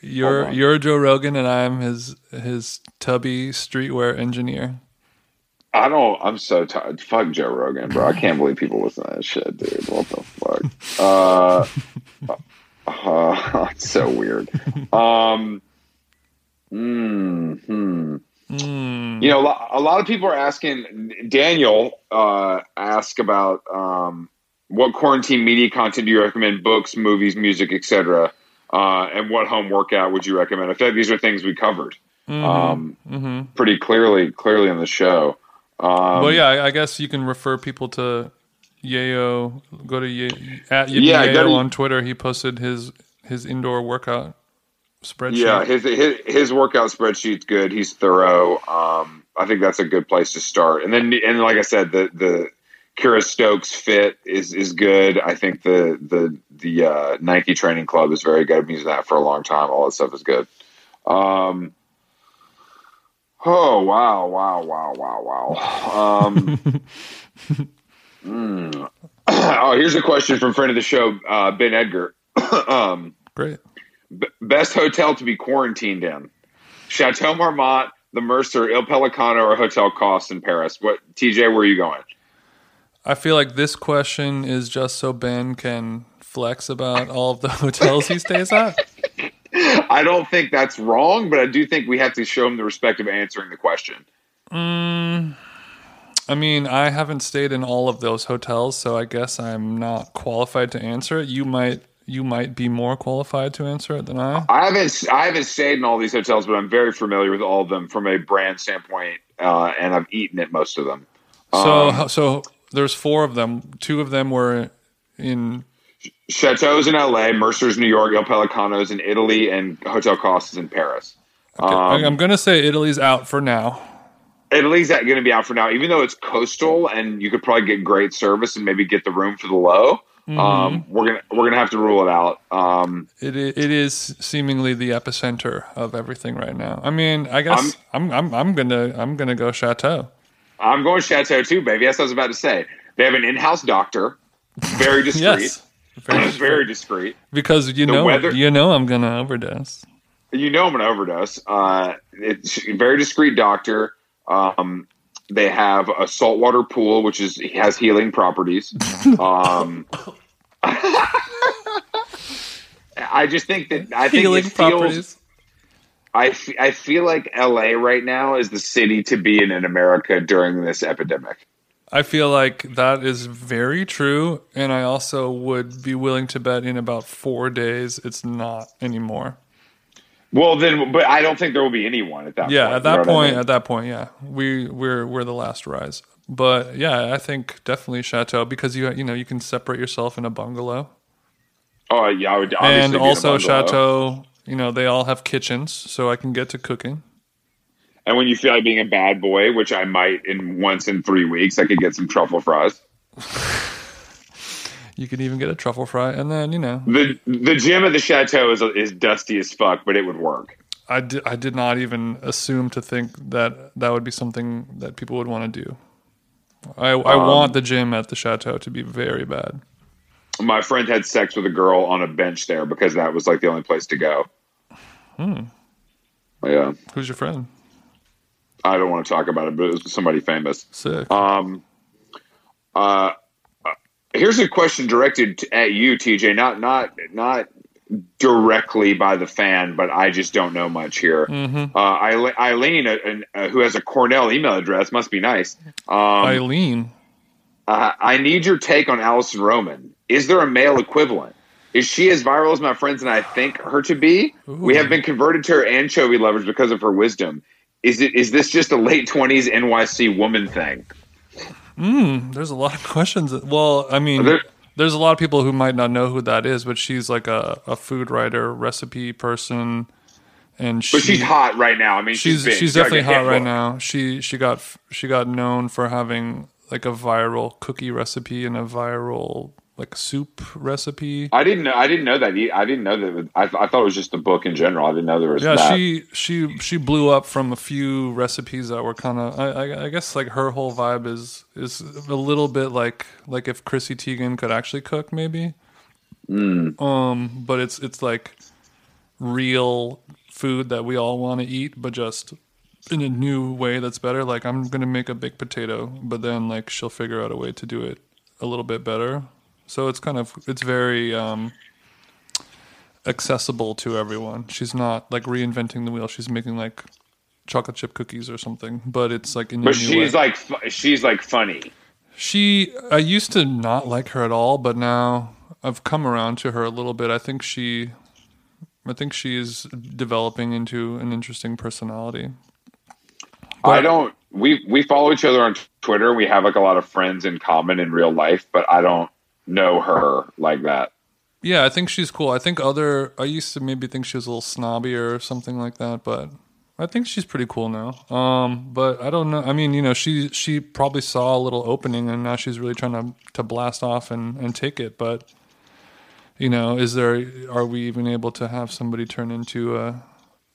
You're you're Joe Rogan, and I'm his his tubby streetwear engineer. I don't. I'm so tired. Fuck Joe Rogan, bro. I can't believe people listen to that shit, dude. What the fuck? Uh, uh, it's so weird. Um, mm, hmm. Mm. You know, a lot, a lot of people are asking. Daniel uh, asked about um, what quarantine media content do you recommend? Books, movies, music, etc. Uh, and what home workout would you recommend? I feel like these are things we covered um, hmm pretty clearly, clearly on the show. Um, well, yeah, I, I guess you can refer people to Yayo. Go to Ye- at Yippee Yeah, Yayo go to- on Twitter. He posted his his indoor workout spreadsheet. Yeah, his, his his workout spreadsheet's good. He's thorough. Um, I think that's a good place to start. And then, and like I said, the the Kira Stokes fit is is good. I think the the the uh, Nike Training Club is very good. I've been using that for a long time. All that stuff is good. Um, oh wow, wow, wow, wow, wow. Um, mm. oh, here's a question from friend of the show, uh, Ben Edgar. um, Great. B- best hotel to be quarantined in: Chateau Marmont, the Mercer, Il Pellicano, or Hotel Costes in Paris. What TJ? Where are you going? I feel like this question is just so Ben can flex about all of the hotels he stays at. I don't think that's wrong, but I do think we have to show him the respect of answering the question. Mm, I mean, I haven't stayed in all of those hotels, so I guess I'm not qualified to answer it. You might you might be more qualified to answer it than I. I haven't I haven't stayed in all these hotels, but I'm very familiar with all of them from a brand standpoint, uh, and I've eaten at most of them. So Um, so there's four of them. Two of them were in Chateau's in L.A., Mercer's New York, Il Pellicano's in Italy, and Hotel Costes is in Paris. Um, I'm gonna say Italy's out for now. Italy's going to be out for now, even though it's coastal and you could probably get great service and maybe get the room for the low. Mm-hmm. Um, we're gonna we're gonna have to rule it out. Um, it it is seemingly the epicenter of everything right now. I mean, I guess I'm I'm I'm, gonna I'm gonna go Chateau. I'm going Chateau too, baby. That's what I was about to say. They have an in-house doctor, very discreet, Yes, very, very discreet. because you The know weather- you know I'm gonna overdose. You know I'm gonna overdose. Uh, it's very discreet doctor. Um, they have a saltwater pool, which is has healing properties. Um, I just think that I think Healing it feels. properties. I, f- I feel like LA right now is the city to be in in America during this epidemic. I feel like that is very true, and I also would be willing to bet in about four days it's not anymore. Well, then, but I don't think there will be anyone at that. Yeah, point. at You that know what I point, mean? at that point, yeah, we we're we're the last rise. But yeah, I think definitely Chateau because you you know you can separate yourself in a bungalow, oh yeah, I would obviously and be in a also. Chateau. You know they all have kitchens, so I can get to cooking. And when you feel like being a bad boy, which I might in once in three weeks, I could get some truffle fries. You can even get a truffle fry, and then you know the The gym at the chateau is is dusty as fuck, but it would work. I did, I did not even assume to think that that would be something that people would want to do. I, I Um, want the gym at the chateau to be very bad. My friend had sex with a girl on a bench there because that was like the only place to go. Hmm. Yeah, Who's your friend? I don't want to talk about it, but it was somebody famous. Sick. Um, uh, here's a question directed at you, TJ. Not not not directly by the fan, but I just don't know much here. Mhm. Uh, Eile- Eileen, uh, uh, who has a Cornell email address, must be nice. Um, Eileen. uh, I need your take on Alison Roman. Is there a male equivalent? Is she as viral as my friends and I think her to be? We have been converted to her anchovy lovers because of her wisdom. Is it is this just a late twenties NYC woman thing? Mm, there's a lot of questions. Well, I mean, There- there's a lot of people who might not know who that is, but she's like a, a food writer, recipe person, and she, But she's hot right now. I mean, she's she's she's definitely hot right now. She she got she got known for having like a viral cookie recipe and a viral like soup recipe. I didn't know. I didn't know that. I didn't know that. I, I thought it was just a book in general. I didn't know there was Yeah, that. she she she blew up from a few recipes that were kind of. I, I, I guess like her whole vibe is is a little bit like like if Chrissy Teigen could actually cook, maybe. Um, but it's it's like real food that we all want to eat, but just in a new way that's better. Like I'm gonna make a baked potato, but then like she'll figure out a way to do it a little bit better. So it's kind of it's very um, accessible to everyone. She's not like reinventing the wheel. She's making like chocolate chip cookies or something, but it's like in But she's way. like she's like funny. She, I used to not like her at all, but now I've come around to her a little bit. I think she, I think she is developing into an interesting personality. I don't. We we follow each other on Twitter. We have like a lot of friends in common in real life, but I don't know her like that. Yeah, I think she's cool. I think other, I used to maybe think she was a little snobby or something like that, but I think she's pretty cool now. Um, but I don't know. I mean, you know, she she probably saw a little opening, and now she's really trying to to blast off and and take it. But you know, is there are we even able to have somebody turn into a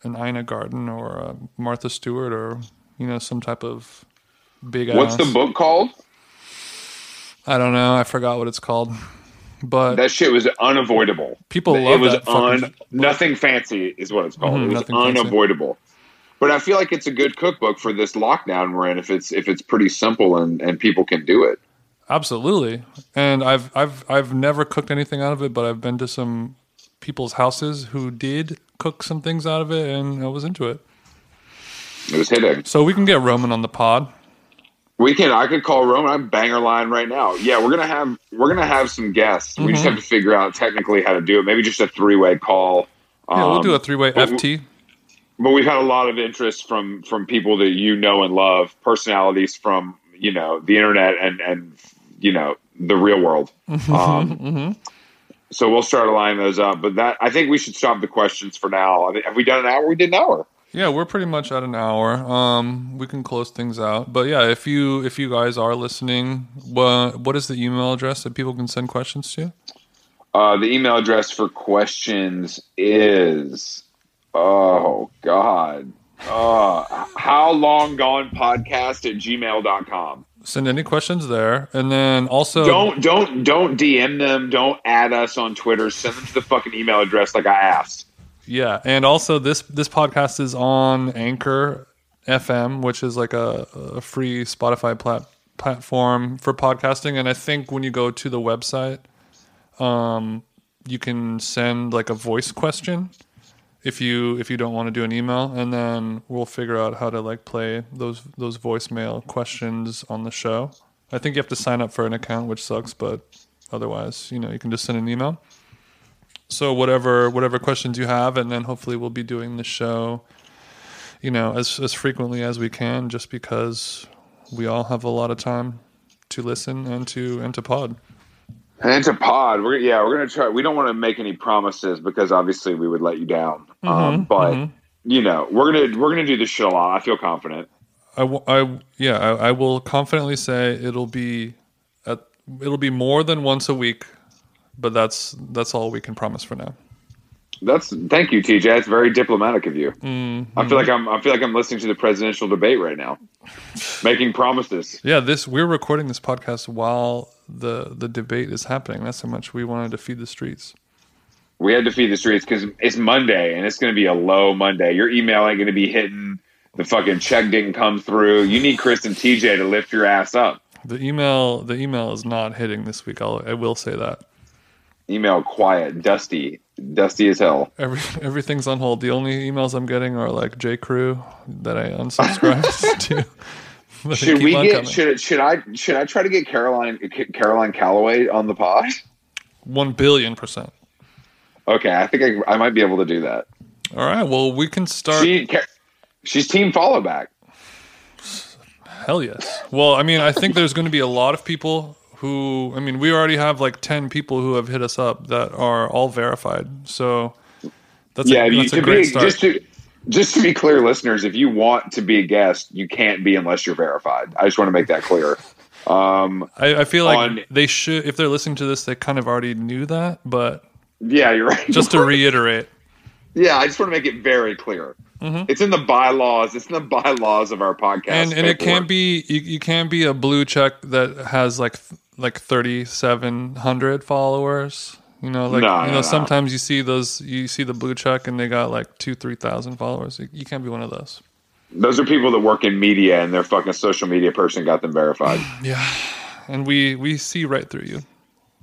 an Ina Garten or a Martha Stewart or you know some type of big? What's the book called? I don't know. I forgot what it's called. But That shit was unavoidable. People it love was fucking un, nothing fancy is what it's called. Mhm, it was Nothing Fancy. unavoidable. But I feel like it's a good cookbook for this lockdown we're in. If it's if it's pretty simple and and people can do it. Absolutely. And I've I've I've never cooked anything out of it, but I've been to some people's houses who did cook some things out of it and I was into it. It was hitting. So we can get Roman on the pod. We can. I could call Roman. I'm banger line right now. Yeah, we're gonna have we're gonna have some guests. We Mm-hmm. just have to figure out technically how to do it. Maybe just a three way call. Yeah, we'll Um, do a three way FT. but we've had a lot of interest from from people that you know and love, personalities from you know the internet and and you know the real world. Um, So we'll start lining those up. But that I think we should stop the questions for now. I think- Have we done an hour? We did an hour. Yeah, we're pretty much at an hour. Um, we can close things out. But yeah, if you if you guys are listening, what what is the email address that people can send questions to? Uh, the email address for questions is oh god. Uh, how long gone podcast at gmail.com. Send any questions there, and then also Don't don't don't DM them. Don't add us on Twitter. Send them to the fucking email address like I asked. Yeah, and also this this podcast is on Anchor FM, which is like a, a free Spotify plat- platform for podcasting. And I think when you go to the website, um, you can send like a voice question if you if you don't want to do an email, and then we'll figure out how to like play those those voicemail questions on the show. I think you have to sign up for an account, which sucks, but otherwise, you know, you can just send an email so whatever whatever questions you have and then hopefully we'll be doing the show you know as as frequently as we can just because we all have a lot of time to listen and to and to pod And a pod. We're yeah, we're gonna try. We don't want to make any promises because obviously we would let you down. um, but you know, we're gonna we're gonna do a lot. I feel confident. I, w- I yeah I, I will confidently say it'll be at it'll be more than once a week but that's that's all we can promise for now That's thank you, TJ. That's very diplomatic of you. Mm-hmm. I feel like I'm I feel like I'm listening to the presidential debate right now, making promises. yeah this we're recording this podcast while the the debate is happening that's how much we wanted to feed the streets We had to feed the streets because it's Monday and it's going to be a low Monday. Your email ain't going to be hitting. The fucking check didn't come through. You need Chris and TJ to lift your ass up. The email the email is not hitting this week. I'll, I will say that. Email quiet, dusty, dusty as hell. Every everything's on hold. The only emails I'm getting are like J Crew that I unsubscribed to. But Should we get coming. should should I should I try to get Caroline Caroline Calloway on the pod? one billion percent? Okay, I think I, I might be able to do that. All right. Well, we can start. She she's team follow back. Hell yes. Well, I mean, I think there's going to be a lot of people who. I mean, we already have like ten people who have hit us up that are all verified. So that's yeah, a, you, that's a great be start. just to just to be clear, listeners, if you want to be a guest, you can't be unless you're verified. I just want to make that clear. Um, I, I feel like on- they should. If they're listening to this, they kind of already knew that. But yeah, you're right. just to reiterate, yeah, I just want to make it very clear. It's in the bylaws. It's in the bylaws of our podcast. Mm-hmm. and and it can't be you, you can't be a blue check that has like like 3700 followers You know, like No, you know, no. sometimes you see those, you see the blue check, and they got like two, three thousand followers. You- You can't be one of those. Those are people that work in media, and their fucking social media person got them verified. Yeah, and we we see right through you.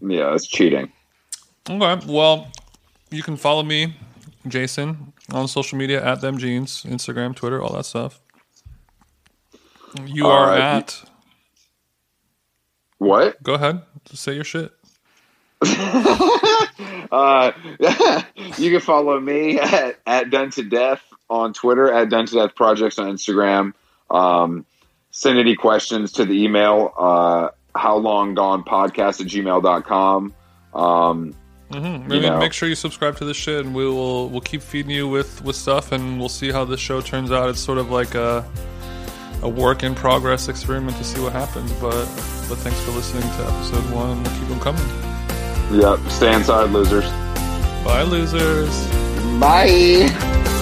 yeah, it's cheating. Okay, well, you can follow me, Jason, on social media at them jeans, Instagram, Twitter, all that stuff. You All are uh, right. at. What? Go ahead, say your shit. Uh, you can follow me at, at Done to Death on Twitter, at Done to Death Projects on Instagram. Um, send any questions to the email, uh, how long gone podcast at gmail.com. Um, Mm-hmm. You know. make sure you subscribe to this shit, and we will we'll keep feeding you with with stuff, and we'll see how this show turns out. It's sort of like a a work in progress experiment to see what happens. But but thanks for listening to episode one, we'll keep them coming. yep. Stay inside, losers. Bye, losers. Bye.